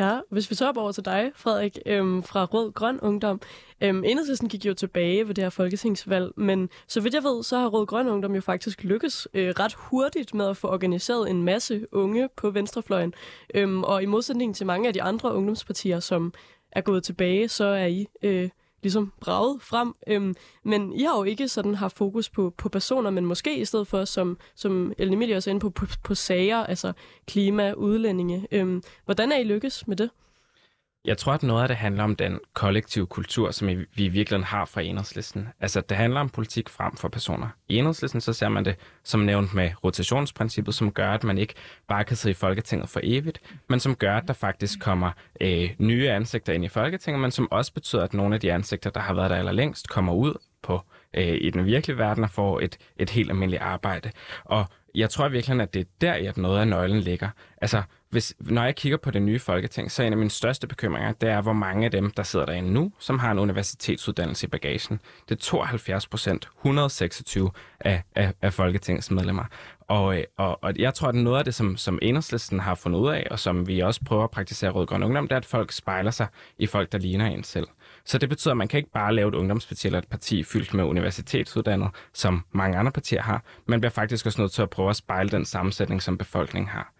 Ja, hvis vi så op over til dig, Frederik, øhm, fra Rød Grøn Ungdom. Øhm, Enhedslisten gik jo tilbage ved det her folketingsvalg, men så vidt jeg ved, så har Rød Grøn Ungdom jo faktisk lykkes øh, ret hurtigt med at få organiseret en masse unge på venstrefløjen. Øhm, og i modsætning til mange af de andre ungdomspartier, som er gået tilbage, så er I øh, ligesom braget frem. Øhm, men I har jo ikke sådan haft fokus på, på personer, men måske i stedet for, som, som Ellen Emilie også er inde på, på, på sager, altså klima, udlændinge. Øhm, hvordan er I lykkes med det? Jeg tror, at noget af det handler om den kollektive kultur, som vi i virkeligheden har fra enhedslisten. Altså, det handler om politik frem for personer. I enhedslisten så ser man det, som nævnt med rotationsprincippet, som gør, at man ikke bare kan sidde i Folketinget for evigt, men som gør, at der faktisk kommer øh, nye ansigter ind i Folketinget, men som også betyder, at nogle af de ansigter, der har været der allerlængst, kommer ud på øh, i den virkelige verden og får et, et helt almindeligt arbejde. Og jeg tror virkelig, at det er der, at noget af nøglen ligger. Altså, hvis, når jeg kigger på det nye folketing, så er en af mine største bekymringer, det er, hvor mange af dem, der sidder derinde nu, som har en universitetsuddannelse i bagagen. Det er 72 procent, 126 af, af, af Folketingets medlemmer. Og, øh, og, og jeg tror, at noget af det, som, som enhedslisten har fundet ud af, og som vi også prøver at praktisere Rød Grøn Ungdom, det er, at folk spejler sig i folk, der ligner en selv. Så det betyder, at man kan ikke bare lave et ungdomsparti eller et parti fyldt med universitetsuddannede, som mange andre partier har. Man bliver faktisk også nødt til at prøve at spejle den sammensætning, som befolkningen har.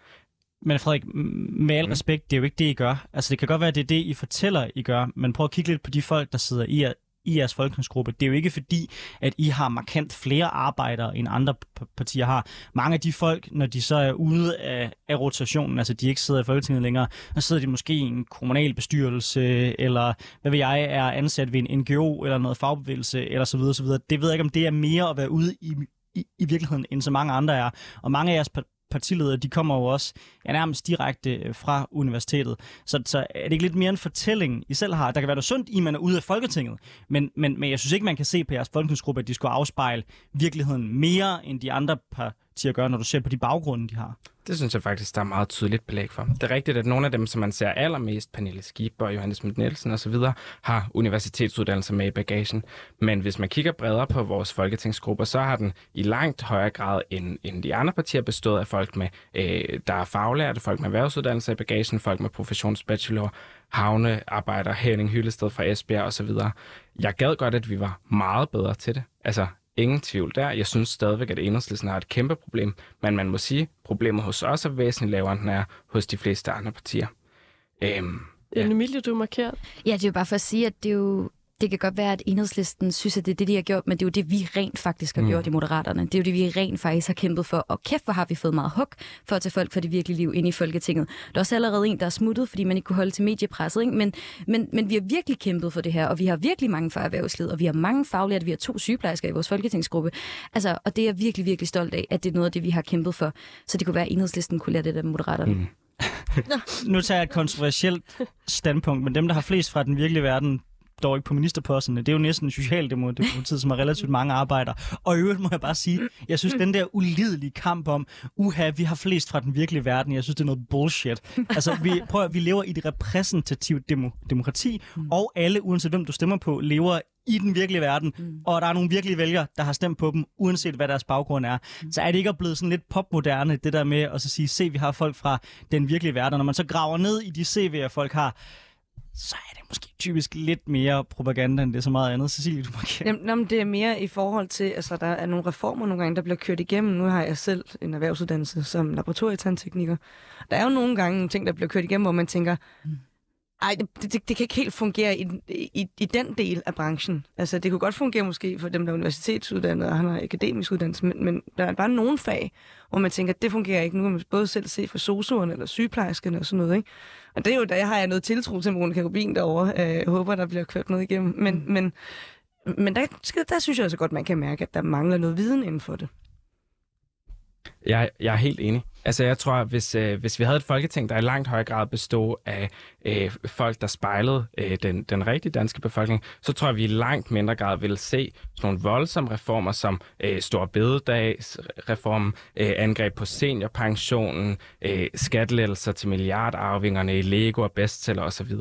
Men Frederik, med al mm. respekt, det er jo ikke det, I gør. Altså, det kan godt være, det er det, I fortæller, I gør, men prøv at kigge lidt på de folk, der sidder i, i jeres folketingsgruppe. Det er jo ikke fordi, at I har markant flere arbejdere, end andre partier har. Mange af de folk, når de så er ude af, af rotationen, altså de ikke sidder i Folketinget længere, så sidder de måske i en kommunal bestyrelse, eller hvad ved jeg, er ansat ved en NGO, eller noget fagbevægelse, eller så videre, så videre. Det ved jeg ikke, om det er mere at være ude i, i, i virkeligheden, end så mange andre er. Og mange af jeres partiledere, de kommer jo også ja, nærmest direkte øh, fra universitetet. Så, så er det ikke lidt mere en fortælling, I selv har? Der kan være noget sundt i, at man er ude af Folketinget, men, men, men jeg synes ikke, man kan se på jeres folketingsgruppe, at de skulle afspejle virkeligheden mere, end de andre partier til at gøre, når du ser på de baggrunde, de har. Det synes jeg faktisk, der er meget tydeligt belæg for. Det er rigtigt, at nogle af dem, som man ser allermest, Pernille Skibber, Johannes Schmidt Nielsen osv., har universitetsuddannelser med i bagagen. Men hvis man kigger bredere på vores folketingsgrupper, så har den i langt højere grad end, end de andre partier bestået af folk med, øh, der er faglærte, folk med erhvervsuddannelser i bagagen, folk med professionsbachelor, havnearbejder, Henning Hyllested fra Esbjerg osv. Jeg gad godt, at vi var meget bedre til det. Altså, ingen tvivl der. Jeg synes stadigvæk, at enhedslisten har et kæmpe problem, men man må sige, at problemet hos os er væsentligt lavere, end den er hos de fleste andre partier. Øhm, ja. Emilie, du er markeret. Ja, det er jo bare for at sige, at det er jo det kan godt være, at enhedslisten synes, at det er det, de har gjort, men det er jo det, vi rent faktisk har mm. gjort i Moderaterne. Det er jo det, vi rent faktisk har kæmpet for. Og kæft, hvor har vi fået meget hug for at tage folk for det virkelige liv ind i Folketinget. Der er også allerede en, der er smuttet, fordi man ikke kunne holde til mediepresset. Ikke? Men, men, men vi har virkelig kæmpet for det her, og vi har virkelig mange fra erhvervslivet, og vi har mange faglærte. Vi har to sygeplejersker i vores folketingsgruppe. Altså, og det er jeg virkelig, virkelig stolt af, at det er noget af det, vi har kæmpet for. Så det kunne være, at enhedslisten kunne lære det af Moderaterne. Mm. nu tager jeg et kontroversielt standpunkt, men dem, der har flest fra den virkelige verden, dog ikke på ministerposterne. Det er jo næsten Socialdemokratiet, som har relativt mange arbejder. Og i øvrigt må jeg bare sige, jeg synes, den der ulidelige kamp om, uha, vi har flest fra den virkelige verden, jeg synes, det er noget bullshit. Altså, vi, prøv at, vi lever i det repræsentativt demo, demokrati, mm. og alle, uanset hvem du stemmer på, lever i den virkelige verden, mm. og der er nogle virkelige vælgere, der har stemt på dem, uanset hvad deres baggrund er. Mm. Så er det ikke blevet sådan lidt popmoderne, det der med at så sige, se, vi har folk fra den virkelige verden, når man så graver ned i de CV'er, folk har, så er det måske typisk lidt mere propaganda, end det er så meget andet. Cecilie, du markerer. Jamen, jamen, det er mere i forhold til, altså der er nogle reformer nogle gange, der bliver kørt igennem. Nu har jeg selv en erhvervsuddannelse som laboratorietandtekniker. Der er jo nogle gange nogle ting, der bliver kørt igennem, hvor man tænker, mm. Ej, det, det, det kan ikke helt fungere i, i, i den del af branchen. Altså, det kunne godt fungere måske for dem, der er universitetsuddannede og han har akademisk uddannelse, men, men der er bare nogle fag, hvor man tænker, at det fungerer ikke. Nu kan man både selv se for sosuerne eller sygeplejerskerne og sådan noget, ikke? Og det er jo, der har jeg noget tiltro til Monika Rubin derovre. Øh, jeg håber, der bliver kørt noget igennem. Men, mm. men, men der, der synes jeg også godt, man kan mærke, at der mangler noget viden inden for det. Jeg, jeg er helt enig. Altså jeg tror, hvis, øh, hvis vi havde et folketing, der i langt højere grad bestod af øh, folk, der spejlede øh, den, den rigtige danske befolkning, så tror jeg, vi i langt mindre grad ville se sådan nogle voldsomme reformer som øh, Stor Bededagsreform, øh, angreb på seniorpensionen, øh, skattelettelser til milliardarvingerne i Lego og bestseller osv.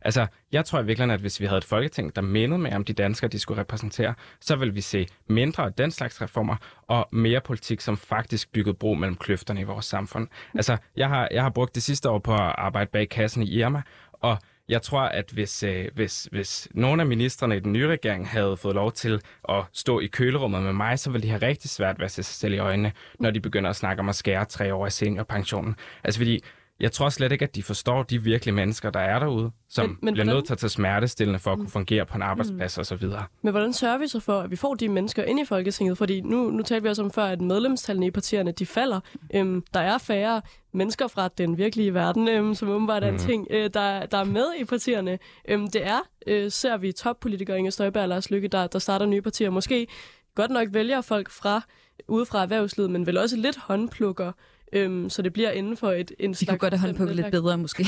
Altså, jeg tror i virkeligheden, at hvis vi havde et folketing, der mindede mere om de danskere, de skulle repræsentere, så vil vi se mindre af den slags reformer og mere politik, som faktisk byggede bro mellem kløfterne i vores samfund. Altså, jeg har, jeg har brugt det sidste år på at arbejde bag kassen i Irma, og jeg tror, at hvis, øh, hvis, hvis nogle af ministerne i den nye regering havde fået lov til at stå i kølerummet med mig, så ville de have rigtig svært ved at se sig selv i øjnene, når de begynder at snakke om at skære tre år i seniorpensionen. Altså fordi jeg tror slet ikke, at de forstår de virkelige mennesker, der er derude, som men, men bliver hvordan... nødt til at tage smertestillende for at kunne fungere på en arbejdsplads mm. osv. Men hvordan sørger vi så for, at vi får de mennesker ind i Folketinget? Fordi nu, nu talte vi også om før, at medlemstallene i partierne, de falder. Øhm, der er færre mennesker fra den virkelige verden, øhm, som åbenbart er en mm. ting, øh, der, der er med i partierne. Øhm, det er, øh, ser vi toppolitikere, Inger Støjberg og Lars Lykke, der, der starter nye partier. Måske godt nok vælger folk fra ude fra erhvervslivet, men vel også lidt håndplukker øhm, så det bliver inden for et en slags... Vi kunne godt have holdt på lidt bedre, måske.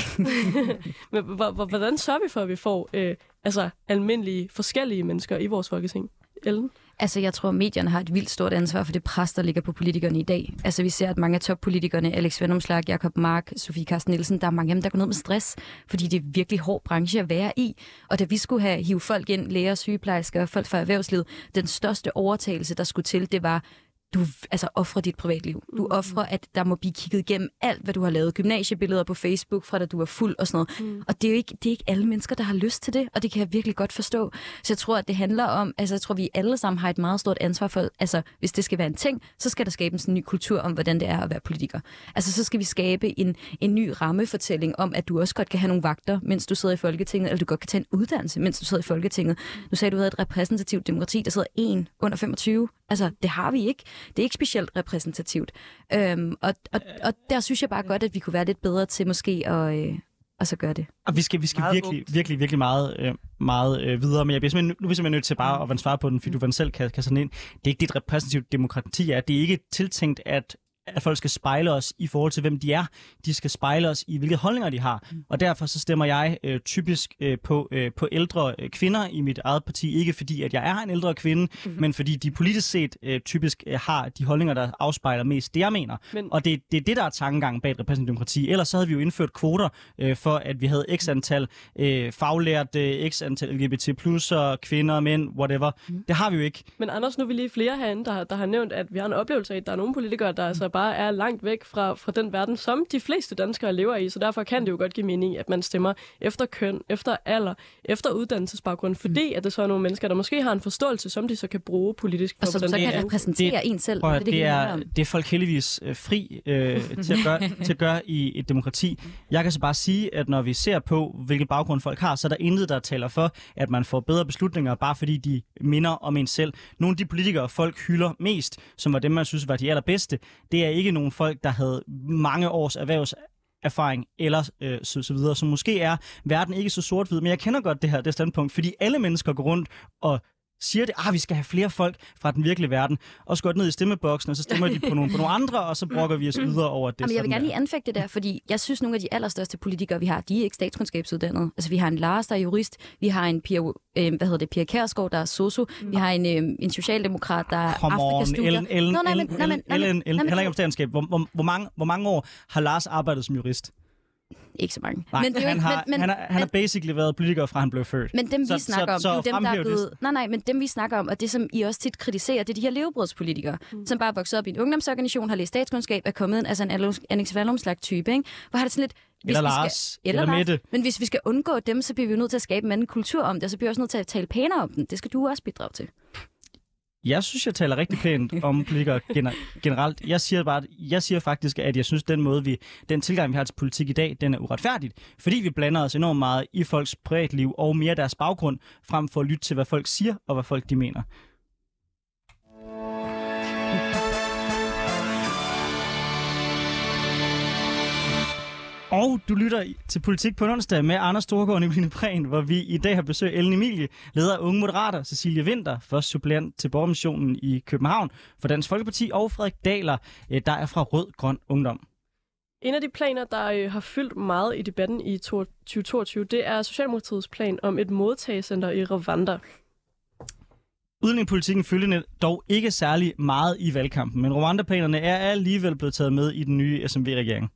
Men hvordan sørger vi for, at vi får øh, altså, almindelige, forskellige mennesker i vores folketing? Ellen? Altså, jeg tror, at medierne har et vildt stort ansvar for det pres, der ligger på politikerne i dag. Altså, vi ser, at mange af toppolitikerne, Alex Vennomslag, Jakob Mark, Sofie Carsten Nielsen, der er mange af dem, der går ned med stress, fordi det er virkelig hård branche at være i. Og da vi skulle have hive folk ind, læger, sygeplejersker, folk fra erhvervslivet, den største overtagelse, der skulle til, det var, du altså offrer dit privatliv. Du mm. offrer, at der må blive kigget igennem alt, hvad du har lavet. Gymnasiebilleder på Facebook fra da du var fuld og sådan noget. Mm. Og det er jo ikke, det er ikke alle mennesker, der har lyst til det, og det kan jeg virkelig godt forstå. Så jeg tror, at det handler om, altså jeg tror, vi alle sammen har et meget stort ansvar for, altså hvis det skal være en ting, så skal der skabes en ny kultur om, hvordan det er at være politiker. Altså så skal vi skabe en, en ny rammefortælling om, at du også godt kan have nogle vagter, mens du sidder i Folketinget, eller du godt kan tage en uddannelse, mens du sidder i Folketinget. Nu sagde du, at du havde et repræsentativt demokrati, der sidder en under 25. Altså, det har vi ikke. Det er ikke specielt repræsentativt. Øhm, og, og, og der synes jeg bare godt, at vi kunne være lidt bedre til måske at, øh, at så gøre det. Og vi skal, vi skal virkelig, virkelig, virkelig, virkelig meget, øh, meget øh, videre, men jeg bliver simpelthen, nu er vi simpelthen nødt til bare at svare på den, fordi du selv kan, kan sådan ind. Det er ikke dit repræsentativt demokrati er. Det er ikke tiltænkt, at at folk skal spejle os i forhold til, hvem de er. De skal spejle os i, hvilke holdninger de har. Og derfor så stemmer jeg øh, typisk øh, på, øh, på ældre øh, kvinder i mit eget parti. Ikke fordi, at jeg er en ældre kvinde, mm-hmm. men fordi de politisk set øh, typisk øh, har de holdninger, der afspejler mest det, jeg mener. Men- Og det, det er det, der er tankegangen bag repræsentativt demokrati. Ellers så havde vi jo indført kvoter øh, for, at vi havde x antal øh, faglærte, x antal LGBT plusser, kvinder, mænd, whatever. Mm. Det har vi jo ikke. Men Anders, nu er vi lige flere herinde, der, har- der har nævnt, at vi har en oplevelse af, at der er nogle politikere, der altså bare er langt væk fra, fra den verden, som de fleste danskere lever i. Så derfor kan det jo godt give mening, at man stemmer efter køn, efter alder, efter uddannelsesbaggrund, fordi at det så er nogle mennesker, der måske har en forståelse, som de så kan bruge politisk. Og for som så det kan er. repræsentere en selv. Prøv, det, er det, handler er, det er folk heldigvis øh, fri øh, til, at gøre, til at gøre i et demokrati. Jeg kan så bare sige, at når vi ser på, hvilken baggrund folk har, så er der intet, der taler for, at man får bedre beslutninger, bare fordi de minder om en selv. Nogle af de politikere, folk hylder mest, som var dem, man synes var de allerbedste, det er ikke nogen folk, der havde mange års erhvervs erfaring eller øh, så, så videre. Så måske er verden ikke så sort-hvid, men jeg kender godt det her det standpunkt, fordi alle mennesker går rundt og siger det, ah, vi skal have flere folk fra den virkelige verden, og så går ned i stemmeboksen, og så stemmer de på nogle, på nogle andre, og så brokker vi os videre over, det er Jamen, jeg vil gerne lige anfægte det der, fordi jeg synes, nogle af de allerstørste politikere, vi har, de er ikke statskundskabsuddannede. Altså, vi har en Lars, der er jurist. Vi har en Pia, øh, hvad hedder det, Pia Kærsgaard, der er sosu. Vi har en, øh, en socialdemokrat, der er Come on, Afrikastudier. Ellen, Ellen, Nå, nej, men- Ellen, nej, men- Ellen, nej, men- Ellen, Ellen, nej, men- handler ikke om statskab. Ikke så mange. Nej, men det er jo han, ikke- har, men, men, han, har, han har basically været politiker fra han blev født. Men dem, Så- vi snakker så- om, så det er dem, der er blevet... Nej, nej, men dem, vi snakker om, og det, som I også tit kritiserer, det er de her levebrødspolitikere, mm. som bare er vokset op i en ungdomsorganisation, har læst statskundskab, er kommet ind, altså en Alex- Vallum-slags type, ikke? Hvor har det sådan lidt... hvis Eller vi skal- Lars, eller, eller Lars. Mette. Men hvis vi skal undgå dem, så bliver vi jo nødt til at skabe en anden kultur om det, og så bliver vi også nødt til at tale pænere om den. Det skal du også bidrage til. Jeg synes, jeg taler rigtig pænt om politikere gener- generelt. Jeg siger bare, jeg siger faktisk, at jeg synes, den måde, vi, den tilgang, vi har til politik i dag, den er uretfærdigt. Fordi vi blander os enormt meget i folks privatliv og mere deres baggrund, frem for at lytte til, hvad folk siger og hvad folk de mener. Og du lytter til Politik på onsdag med Anders Storgård og Nicoline Prehn, hvor vi i dag har besøg Ellen Emilie, leder af Unge Moderater, Cecilie Vinter, først suppleant til Borgermissionen i København for Dansk Folkeparti, og Frederik Daler, øh, der er fra Rød Grøn Ungdom. En af de planer, der øh, har fyldt meget i debatten i to- 2022, det er Socialdemokratiets plan om et modtagecenter i Rwanda. Udlændingepolitikken følgende dog ikke særlig meget i valgkampen, men Rwanda-planerne er alligevel blevet taget med i den nye SMV-regering.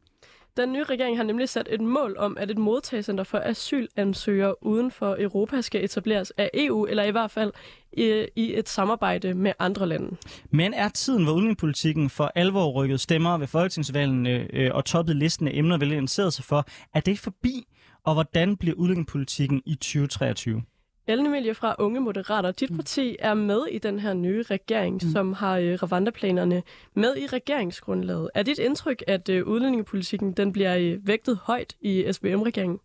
Den nye regering har nemlig sat et mål om, at et modtagecenter for asylansøgere uden for Europa skal etableres af EU, eller i hvert fald i, i et samarbejde med andre lande. Men er tiden, hvor udenrigspolitikken for alvor rykket stemmer ved folketingsvalgene øh, og toppet listen af emner, vil sig for, er det forbi? Og hvordan bliver udenrigspolitikken i 2023? Ellen Emilie fra Unge Moderater, dit parti er med i den her nye regering, mm. som har øh, Rwanda-planerne med i regeringsgrundlaget. Er dit indtryk, at øh, udlændingepolitikken den bliver øh, vægtet højt i SVM-regeringen?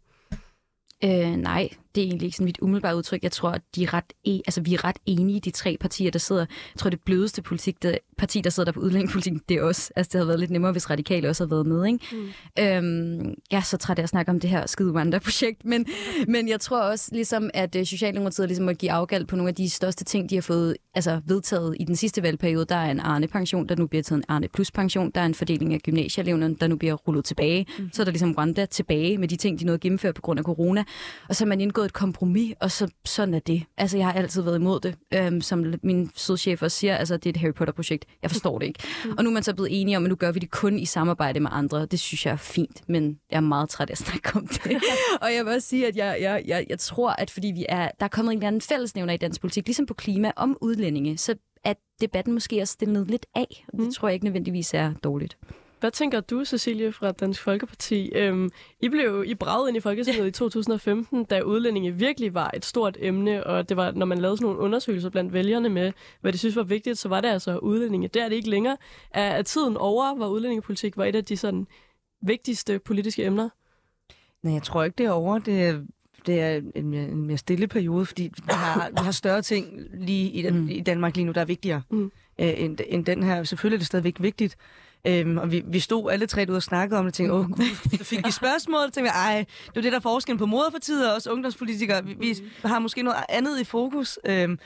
Øh, nej, det er egentlig ikke sådan mit umiddelbare udtryk. Jeg tror, at de er ret e- altså, vi er ret enige, de tre partier, der sidder. Jeg tror, det blødeste politik, der, parti, der sidder der på udlændingepolitikken, det er os. Altså, det havde været lidt nemmere, hvis radikale også havde været med. Ikke? Mm. Øhm, jeg er så træt af at snakke om det her skide Rwanda-projekt, men, men jeg tror også, ligesom, at øh, Socialdemokratiet ligesom må give afgald på nogle af de største ting, de har fået altså, vedtaget i den sidste valgperiode. Der er en Arne-pension, der nu bliver taget en Arne Plus-pension. Der er en fordeling af gymnasieeleverne, der nu bliver rullet tilbage. Mm. Så er der ligesom Rwanda tilbage med de ting, de nåede at gennemføre på grund af corona. Og så har man indgået et kompromis, og så, sådan er det. Altså, jeg har altid været imod det. Øhm, som min sødchef også siger, altså, det er et Harry Potter-projekt. Jeg forstår det ikke. Mm. Og nu er man så blevet enige om, at nu gør vi det kun i samarbejde med andre. Det synes jeg er fint, men jeg er meget træt af at snakke om det. og jeg vil også sige, at jeg, jeg, jeg, jeg tror, at fordi vi er, der er kommet en eller anden fællesnævner i dansk politik, ligesom på klima om udlændinge, så at debatten måske er stillet lidt af. Og det mm. tror jeg ikke nødvendigvis er dårligt. Hvad tænker du, Cecilie fra Dansk Folkeparti? Øhm, I blev I bragede ind i Folketinget i 2015, da udlændinge virkelig var et stort emne, og det var, når man lavede sådan nogle undersøgelser blandt vælgerne med, hvad de synes var vigtigt, så var det altså udlændinge. Det er det ikke længere. Er, er tiden over, hvor udlændingepolitik var et af de sådan vigtigste politiske emner? Nej, jeg tror ikke, det er over. Det er, det er en, mere- en mere stille periode, fordi vi har, vi har større ting lige i, den, Mm. i Danmark lige nu, der er vigtigere mm. øh, end, end den her. Selvfølgelig er det stadigvæk vigtigt, Øhm, og vi, vi stod alle tre ud og snakkede om det, og tænkte, åh gud, så fik vi spørgsmål, og tænkte, ej, det er det der er forskellen på moderpartiet og også ungdomspolitikere. Vi, vi har måske noget andet i fokus, øhm,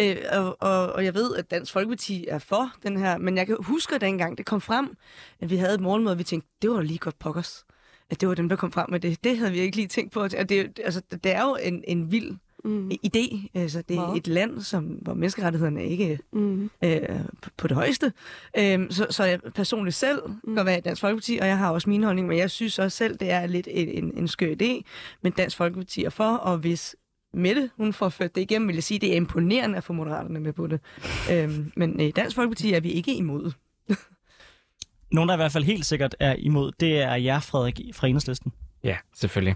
øh, og, og, og jeg ved, at Dansk Folkeparti er for den her, men jeg kan huske, at dengang det kom frem, at vi havde et morgenmøde, og vi tænkte, det var lige godt pokkers at det var dem, der kom frem med det. Det havde vi ikke lige tænkt på. Og det, altså, det er jo en, en vild mm. idé. Altså, det er wow. et land, som, hvor menneskerettighederne ikke mm. øh, på, på det højeste. Øhm, så, så jeg personligt selv mm. kan være i Dansk Folkeparti, og jeg har også min holdning, men jeg synes også selv, det er lidt en, en, en skør idé, men Dansk Folkeparti er for, og hvis Mette, hun får ført det igennem, vil jeg sige, det er imponerende at få moderaterne med på det. øhm, men i Dansk Folkeparti er vi ikke imod. Nogen, der i hvert fald helt sikkert er imod, det er jer, Frederik, fra Enhedslisten. Ja, selvfølgelig.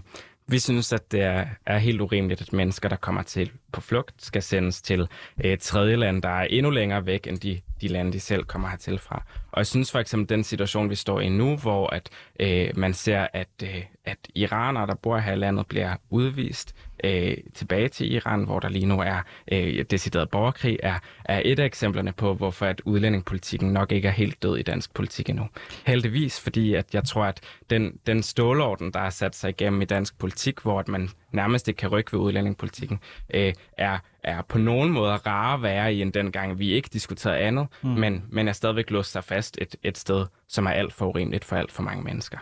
Vi synes, at det er, er helt urimeligt, at mennesker, der kommer til på flugt, skal sendes til et tredje land, der er endnu længere væk end de, de lande, de selv kommer hertil fra. Og jeg synes for eksempel den situation, vi står i nu, hvor at øh, man ser, at, øh, at iranere, der bor her i landet, bliver udvist øh, tilbage til Iran, hvor der lige nu er øh, decideret borgerkrig, er, er et af eksemplerne på, hvorfor at udlændingepolitikken nok ikke er helt død i dansk politik endnu. Heldigvis, fordi at jeg tror, at den, den stålorden, der er sat sig igennem i dansk politik, hvor at man nærmest ikke kan rykke ved udlændingepolitikken, øh, er, er på nogen måde rare være i, end dengang vi ikke diskuterede andet, mm. men, men er stadigvæk låst sig fast et, et sted, som er alt for urimeligt for alt for mange mennesker.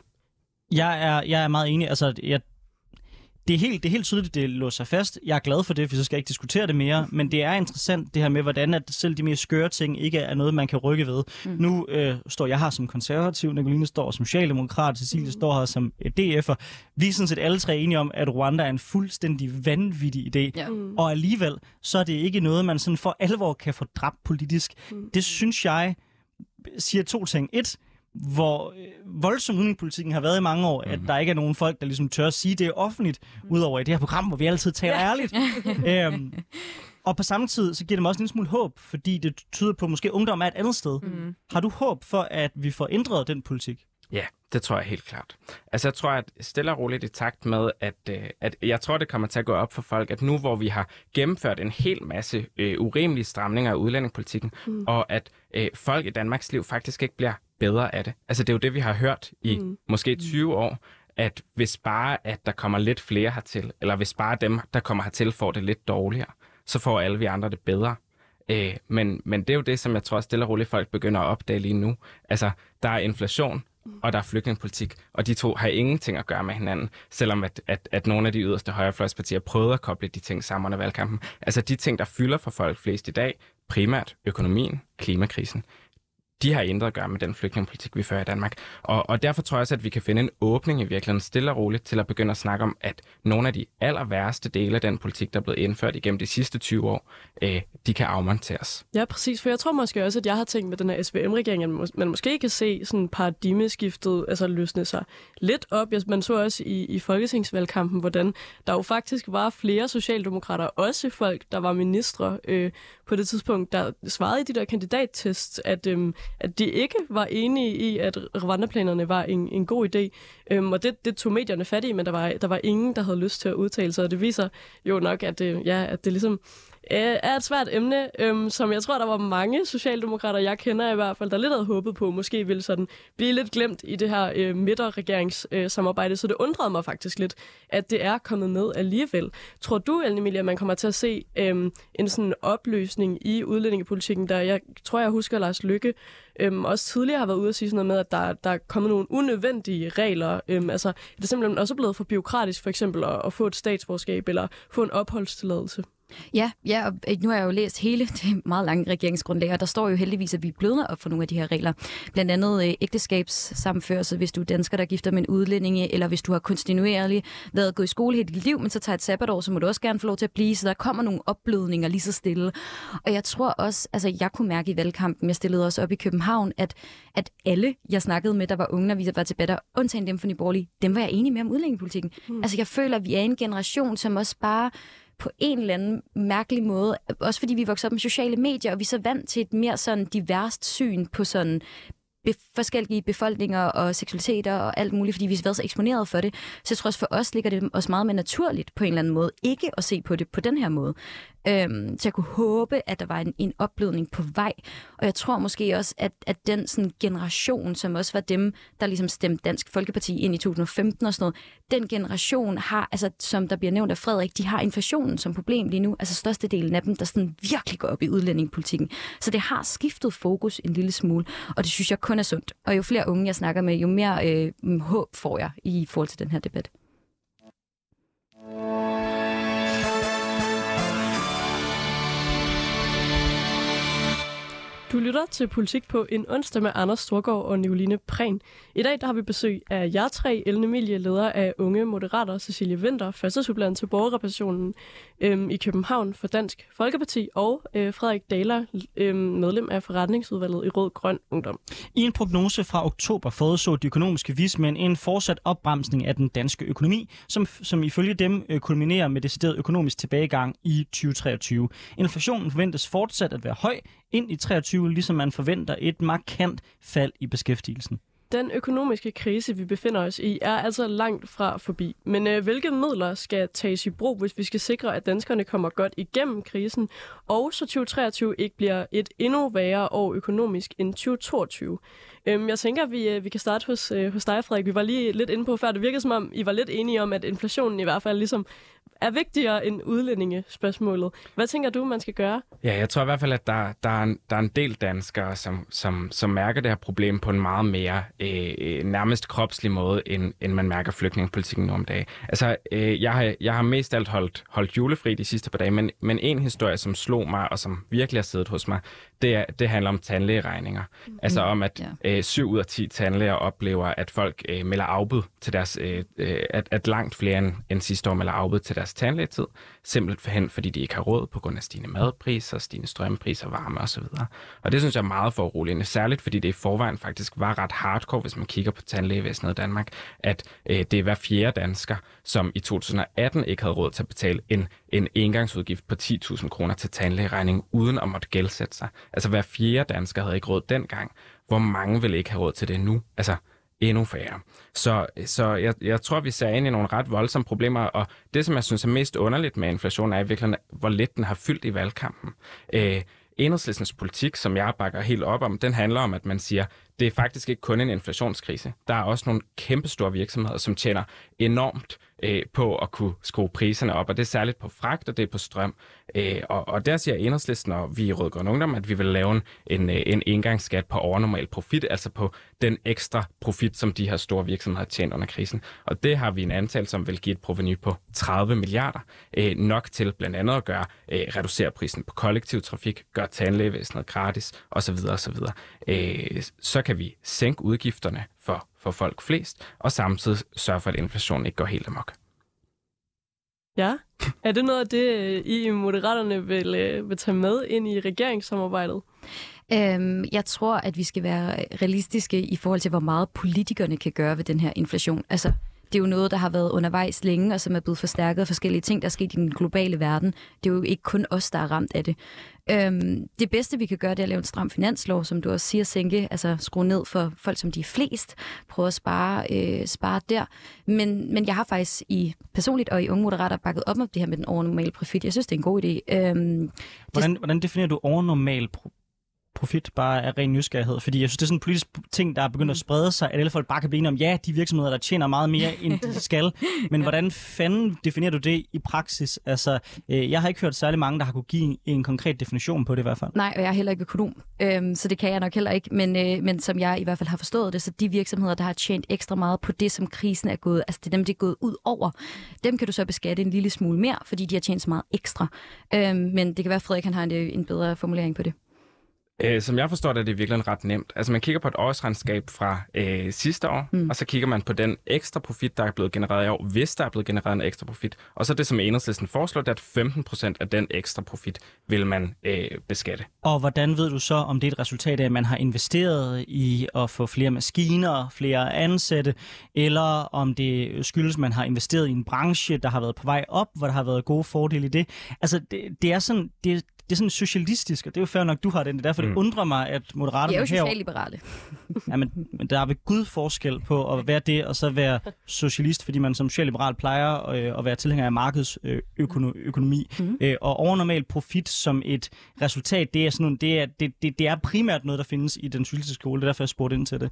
Jeg er, jeg er meget enig. Altså, jeg det er helt, det er helt tydeligt, det låser sig fast. Jeg er glad for det, for så skal jeg ikke diskutere det mere. Men det er interessant, det her med, hvordan at selv de mest skøre ting ikke er noget, man kan rykke ved. Mm. Nu øh, står jeg her som konservativ, Nicoline står som socialdemokrat, Cecilie mm. står her som DF'er. Vi er sådan set alle tre enige om, at Rwanda er en fuldstændig vanvittig idé. Ja. Mm. Og alligevel, så er det ikke noget, man sådan for alvor kan få dræbt politisk. Mm. Det synes jeg siger to ting. Et, hvor øh, voldsom udenrigspolitikken har været i mange år, mm. at mhm. der ikke er nogen folk, der ligesom tør at sige det offentligt, mm. udover i det her program, hvor vi altid taler ja. ærligt. øhm, og på samme tid, så giver det mig også en smule håb, fordi det tyder på, at måske ungdom er et andet sted. Mm. Har du håb for, at vi får ændret den politik? Ja, det tror jeg helt klart. Altså jeg tror, at stille og roligt i takt med, at, øh, at jeg tror, det kommer til at gå op for folk, at nu hvor vi har gennemført en hel masse øh, urimelige stramninger af udlændingepolitikken, mm. og at øh, folk i Danmarks liv faktisk ikke bliver bedre af det. Altså det er jo det, vi har hørt i mm. måske 20 år, at hvis bare at der kommer lidt flere hertil, eller hvis bare dem, der kommer hertil, får det lidt dårligere, så får alle vi andre det bedre. Øh, men, men det er jo det, som jeg tror stille og roligt folk begynder at opdage lige nu. Altså, der er inflation, og der er flygtningepolitik, og de to har ingenting at gøre med hinanden, selvom at, at, at nogle af de yderste højrefløjspartier prøvede at koble de ting sammen under valgkampen. Altså de ting, der fylder for folk flest i dag, primært økonomien, klimakrisen, de har intet at gøre med den flygtningepolitik, vi fører i Danmark. Og, og derfor tror jeg også, at vi kan finde en åbning i virkeligheden stille og roligt til at begynde at snakke om, at nogle af de aller værste dele af den politik, der er blevet indført igennem de sidste 20 år, øh, de kan afmonteres. Ja, præcis. For jeg tror måske også, at jeg har tænkt med den her SVM-regering, at man måske kan se sådan paradigmeskiftet altså løsne sig lidt op. Man så også i, i folketingsvalgkampen, hvordan der jo faktisk var flere socialdemokrater, også folk, der var ministre øh, på det tidspunkt, der svarede i de der kandidattest, at øhm, at de ikke var enige i, at Rwanda-planerne var en, en god idé. Øhm, og det, det tog medierne fat i, men der var, der var ingen, der havde lyst til at udtale sig. Og det viser jo nok, at øh, ja, at det ligesom øh, er et svært emne, øhm, som jeg tror, der var mange socialdemokrater, jeg kender i hvert fald, der lidt havde håbet på, måske ville sådan blive lidt glemt i det her øh, midterregeringssamarbejde. Øh, så det undrede mig faktisk lidt, at det er kommet med alligevel. Tror du, Ellen at man kommer til at se øh, en sådan opløsning i udlændingepolitikken, der jeg tror, jeg husker Lars Lykke øhm, også tidligere har været ude og sige sådan noget med, at der, der er kommet nogle unødvendige regler. Øhm, altså, er simpelthen også blevet for byråkratisk, for eksempel at, at få et statsborgerskab eller få en opholdstilladelse? Ja, ja, og øh, nu har jeg jo læst hele det meget lange regeringsgrundlag, og der står jo heldigvis, at vi bløder op for nogle af de her regler. Blandt andet øh, ægteskabssamførsel, hvis du er dansker, der gifter med en udlændinge, eller hvis du har kontinuerligt været gået i skole hele dit liv, men så tager et sabbatår, så må du også gerne få lov til at blive, så der kommer nogle opblødninger lige så stille. Og jeg tror også, altså jeg kunne mærke i valgkampen, jeg stillede også op i København, at, at alle, jeg snakkede med, der var unge, når vi var til batter, undtagen dem fra Nyborgerlige, dem var jeg enig med om udlændingepolitikken. Hmm. Altså jeg føler, at vi er en generation, som også bare på en eller anden mærkelig måde, også fordi vi voksede op med sociale medier, og vi er så vant til et mere sådan diverst syn på sådan be- forskellige befolkninger og seksualiteter og alt muligt, fordi vi har været så eksponeret for det. Så jeg tror også for os ligger det os meget mere naturligt på en eller anden måde, ikke at se på det på den her måde. Øhm, så jeg kunne håbe, at der var en, en opblødning på vej. Og jeg tror måske også, at, at den sådan, generation, som også var dem, der ligesom stemte Dansk Folkeparti ind i 2015 og sådan noget, den generation har, altså som der bliver nævnt af Frederik, de har inflationen som problem lige nu. Altså størstedelen af dem, der sådan virkelig går op i udlændingepolitikken. Så det har skiftet fokus en lille smule, og det synes jeg kun er sundt. Og jo flere unge jeg snakker med, jo mere øh, håb får jeg i forhold til den her debat. Du lytter til Politik på en onsdag med Anders Storgård og Nicoline Prehn. I dag der har vi besøg af jer tre, Ellen Emilie, leder af Unge Moderater, Cecilie Vinter, første supplant til borgerrepræsentationen øhm, i København for Dansk Folkeparti, og øh, Frederik Daler, øhm, medlem af forretningsudvalget i Rød Grøn Ungdom. I en prognose fra oktober forudså de økonomiske vismænd en fortsat opbremsning af den danske økonomi, som, som ifølge dem øh, kulminerer med decideret økonomisk tilbagegang i 2023. Inflationen forventes fortsat at være høj ind i 23, ligesom man forventer et markant fald i beskæftigelsen. Den økonomiske krise, vi befinder os i, er altså langt fra forbi. Men øh, hvilke midler skal tages i brug, hvis vi skal sikre, at danskerne kommer godt igennem krisen, og så 2023 ikke bliver et endnu værre år økonomisk end 2022? Øhm, jeg tænker, at vi, øh, vi kan starte hos, øh, hos dig, Frederik. Vi var lige lidt inde på før. Det virkede som om, I var lidt enige om, at inflationen i hvert fald ligesom er vigtigere end udlændingespørgsmålet. Hvad tænker du, man skal gøre? Ja, jeg tror i hvert fald, at der, der, er, en, der er en del danskere, som, som, som mærker det her problem på en meget mere øh, nærmest kropslig måde, end, end man mærker flygtningepolitikken nu om dagen. Altså, øh, jeg, har, jeg har mest alt holdt, holdt julefri de sidste par dage, men, men en historie, som slog mig, og som virkelig har siddet hos mig, det, er, det handler om tandlægeregninger. Mm. Altså om, at ja. øh, 7 ud af 10 tandlæger oplever, at folk øh, melder afbud til deres, øh, øh, at, at langt flere end, end sidste år melder afbud til deres tandlægetid, simpelthen fordi de ikke har råd på grund af stigende madpriser, stigende strømpriser, varme osv. Og det synes jeg er meget foruroligende, særligt fordi det i forvejen faktisk var ret hardcore, hvis man kigger på tandlægevæsenet i Danmark, at øh, det er hver fjerde dansker, som i 2018 ikke havde råd til at betale en, en engangsudgift på 10.000 kroner til tandlægeregning, uden at måtte gældsætte sig. Altså hver fjerde dansker havde ikke råd dengang. Hvor mange vil ikke have råd til det nu? Altså, endnu færre. Så, så jeg, jeg tror, vi ser ind i nogle ret voldsomme problemer, og det, som jeg synes er mest underligt med inflation, er i virkeligheden, hvor lidt den har fyldt i valgkampen. Øh, Enhedslæsens politik, som jeg bakker helt op om, den handler om, at man siger, det er faktisk ikke kun en inflationskrise. Der er også nogle kæmpestore virksomheder, som tjener enormt øh, på at kunne skrue priserne op, og det er særligt på fragt, og det er på strøm. Øh, og, og der siger Enhedslisten og vi i Rødgrøn Ungdom, at vi vil lave en, en, øh, en engangsskat på overnormal profit, altså på den ekstra profit, som de her store virksomheder har tjent under krisen. Og det har vi en antal, som vil give et proveny på 30 milliarder, øh, nok til blandt andet at gøre, øh, reducere prisen på kollektiv trafik, gøre tandlægevæsenet gratis osv. osv. Øh, så kan vi sænke udgifterne for, for folk flest, og samtidig sørge for, at inflationen ikke går helt amok. Ja. Er det noget af det, I i Moderaterne vil, øh, vil tage med ind i regeringssamarbejdet? Øhm, jeg tror, at vi skal være realistiske i forhold til, hvor meget politikerne kan gøre ved den her inflation. Altså, det er jo noget, der har været undervejs længe, og som er blevet forstærket af forskellige ting, der er sket i den globale verden. Det er jo ikke kun os, der er ramt af det. Øhm, det bedste, vi kan gøre, det er at lave en stram finanslov, som du også siger, sænke, altså skrue ned for folk, som de er flest. Prøve at spare, øh, spare der. Men, men jeg har faktisk i personligt og i Unge Moderater bakket op om det her med den overnormale profit. Jeg synes, det er en god idé. Øhm, hvordan, det... hvordan definerer du overnormal profit? bare af ren nysgerrighed? Fordi jeg synes, det er sådan en politisk ting, der er begyndt at mm. sprede sig, at alle folk bare kan blive om, ja, de virksomheder, der tjener meget mere, end de skal. Men hvordan fanden definerer du det i praksis? Altså, øh, jeg har ikke hørt særlig mange, der har kunne give en konkret definition på det i hvert fald. Nej, og jeg er heller ikke økonom, øhm, så det kan jeg nok heller ikke. Men, øh, men som jeg i hvert fald har forstået det, så de virksomheder, der har tjent ekstra meget på det, som krisen er gået, altså det er dem, det er gået ud over, dem kan du så beskatte en lille smule mere, fordi de har tjent så meget ekstra. Øhm, men det kan være, at Frederik han har en, en bedre formulering på det. Øh, som jeg forstår det, er det virkelig ret nemt. Altså man kigger på et årsregnskab fra øh, sidste år, mm. og så kigger man på den ekstra profit, der er blevet genereret i år, hvis der er blevet genereret en ekstra profit. Og så det, som enhedslisten foreslår, det er, at 15 procent af den ekstra profit vil man øh, beskatte. Og hvordan ved du så, om det er et resultat af, at man har investeret i at få flere maskiner, flere ansatte, eller om det skyldes, at man har investeret i en branche, der har været på vej op, hvor der har været gode fordele i det? Altså det, det er sådan, det, det er sådan socialistisk, og det er jo fair nok, du har den. Det er derfor, mm. det undrer mig, at Vi er Moderaterne jo her... socialliberale. Ja, men, men der er ved Gud forskel på at være det, og så være socialist, fordi man som socialliberal plejer øh, at være tilhænger af markedsøkonomi. Mm. Øh, og overnormal profit som et resultat, det er, sådan, nogle- det, er, det, det, det er primært noget, der findes i den socialistiske skole. Det er derfor, jeg spurgte ind til det.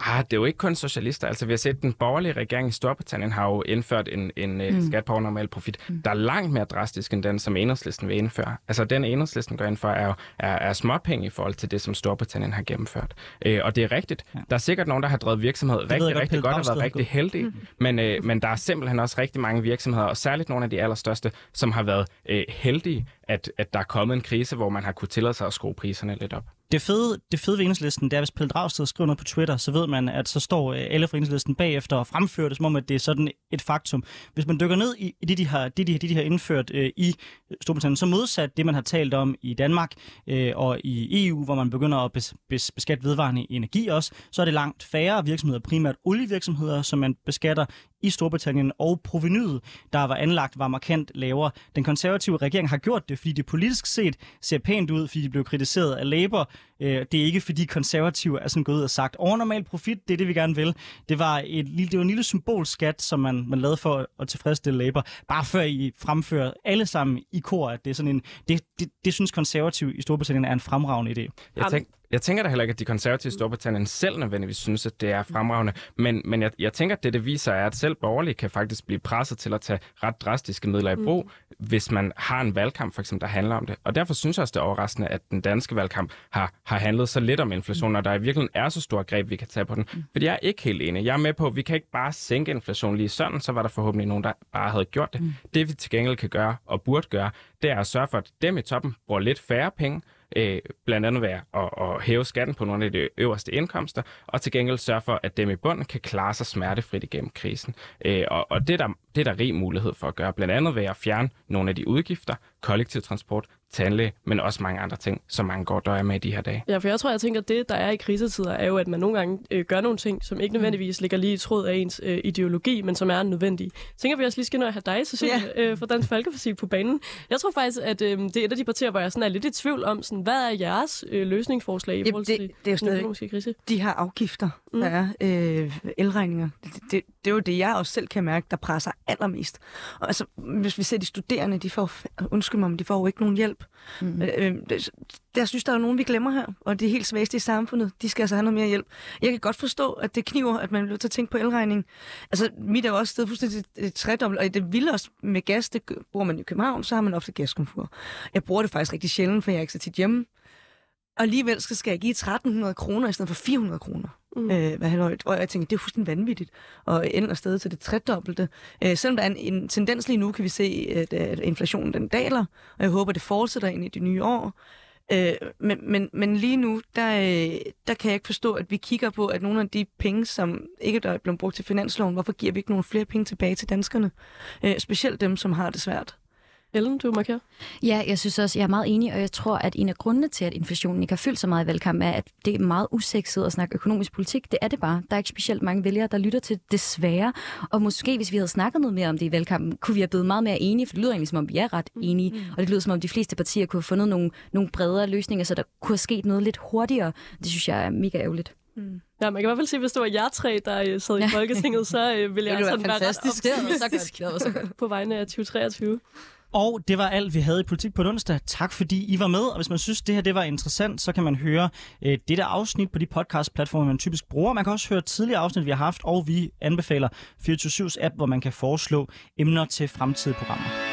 Ah, det er jo ikke kun socialister. Altså, vi har set, den borgerlige regering i Storbritannien har jo indført en, en mm. skat på overnormal profit, mm. der er langt mere drastisk end den, som enhedslisten vil indføre. Altså, den enhedslisten går ind for, er er, er småpenge i forhold til det, som Storbritannien har gennemført. Øh, og det er rigtigt. Ja. Der er sikkert nogen, der har drevet virksomhed jeg rigtig, godt, rigtig godt og været rigtig heldige, mm. men, øh, men der er simpelthen også rigtig mange virksomheder, og særligt nogle af de allerstørste, som har været øh, heldige, at, at der er kommet en krise, hvor man har kunne tillade sig at skrue priserne lidt op. Det fede, det fede ved enhedslisten, det er, hvis Pelle Dragsted skriver noget på Twitter, så ved man, at så står øh, alle fra enhedslisten bagefter og fremfører det, som om, at det er sådan et faktum. Hvis man dykker ned i, i det, de har, det, de, det, de har indført øh, i Storbritannien, så modsat det, man har talt om i Danmark øh, og i EU, hvor man begynder at bes, bes, beskatte vedvarende energi også, så er det langt færre virksomheder, primært olievirksomheder, som man beskatter i Storbritannien, og provenyet, der var anlagt, var markant lavere. Den konservative regering har gjort det, fordi det politisk set ser pænt ud, fordi de blev kritiseret af Labour. Øh, Det er ikke, fordi konservative er sådan gået ud og sagt, overnormal profit, det er det, vi gerne vil. Det var, et, lille- det var en lille symbolskat, som man, man lavede for at tilfredsstille Labour, bare før I fremfører alle sammen i kor, at det er sådan en, det, det, det synes konservative i Storbritannien er en fremragende idé. Jeg, tænk, jeg tænker da heller ikke, at de konservative i Storbritannien selv nødvendigvis synes, at det er fremragende. Men, men jeg, jeg tænker, at det, det viser, er, at selv borgerlige kan faktisk blive presset til at tage ret drastiske midler i brug, mm. hvis man har en valgkamp, for eksempel, der handler om det. Og derfor synes jeg også, det er overraskende, at den danske valgkamp har, har handlet så lidt om inflation, og der i virkeligheden er så stor greb, vi kan tage på den. Fordi jeg er ikke helt enig. Jeg er med på, at vi kan ikke bare sænke inflationen lige sådan, så var der forhåbentlig nogen, der bare havde gjort det. Mm. Det vi til gengæld kan gøre, og burde gøre, det er at sørge for, at dem i toppen bruger lidt færre penge, øh, blandt andet være at, at, at hæve skatten på nogle af de øverste indkomster, og til gengæld sørge for, at dem i bunden kan klare sig smertefrit igennem krisen. Øh, og og det, er der, det er der rig mulighed for at gøre, blandt andet ved at fjerne nogle af de udgifter, kollektiv transport, tandlæge, men også mange andre ting, som mange går døjer med i de her dage. Ja, for jeg tror, jeg tænker, at det, der er i krisetider, er jo, at man nogle gange øh, gør nogle ting, som ikke nødvendigvis ligger lige i tråd af ens øh, ideologi, men som er nødvendige. Jeg tænker, vi også lige skal nå at have dig, Cecilie, ja. øh, fra Dansk Folkeparti på banen. Jeg tror faktisk, at øh, det er et af de partier, hvor jeg sådan er lidt i tvivl om, sådan, hvad er jeres øh, løsningsforslag i forhold det- til det er jo den økonomiske krise? de her afgifter, Mm. mm. der er, øh, elregninger, det, det, det er jo det, jeg også selv kan mærke, der presser allermest. Og altså, hvis vi ser de studerende, de får, undskyld mig, men de får jo ikke nogen hjælp. Mm. Øh, øh, jeg synes, der er nogen, vi glemmer her, og det er helt svageste i samfundet. De skal altså have noget mere hjælp. Jeg kan godt forstå, at det kniver, at man bliver til at tænke på elregning. Altså, mit er jo også stedet fuldstændig et tredobbelt, og det vilde også med gas, det bruger man i København, så har man ofte gaskomfur. Jeg bruger det faktisk rigtig sjældent, for jeg er ikke så tit hjemme. Og alligevel skal jeg give 1300 kroner i stedet for 400 kroner. Mm. Øh, hvad. Og jeg tænker, det er fuldstændig vanvittigt. Og ender sted til det tredobbelte. Øh, selvom der er en, en tendens lige nu, kan vi se, at, at inflationen den daler. Og jeg håber, det fortsætter ind i det nye år. Øh, men, men, men lige nu, der, øh, der kan jeg ikke forstå, at vi kigger på, at nogle af de penge, som ikke der er blevet brugt til finansloven, hvorfor giver vi ikke nogle flere penge tilbage til danskerne? Øh, specielt dem, som har det svært. Ellen, du markerer. Ja, jeg synes også, jeg er meget enig, og jeg tror, at en af grundene til, at inflationen ikke har fyldt så meget i valgkampen, er, at det er meget usekset at snakke økonomisk politik. Det er det bare. Der er ikke specielt mange vælgere, der lytter til det, desværre. Og måske, hvis vi havde snakket noget mere om det i valgkampen, kunne vi have blevet meget mere enige, for det lyder egentlig, som om vi er ret enige. Mm. Og det lyder, som om de fleste partier kunne have fundet nogle, nogle bredere løsninger, så der kunne have sket noget lidt hurtigere. Det synes jeg er mega ærgerligt. Ja, man kan i hvert fald se, hvis det var jer tre, der øh, sad i. Folketinget, så øh, ville jeg Det sådan være ret fantastisk. Det var så optimistisk godt. Det var så godt. på vegne af 2023. Og det var alt, vi havde i Politik på onsdag. Tak fordi I var med, og hvis man synes, det her det var interessant, så kan man høre øh, det der afsnit på de podcast-platforme, man typisk bruger. Man kan også høre tidligere afsnit, vi har haft, og vi anbefaler 24-7's app, hvor man kan foreslå emner til fremtidige programmer.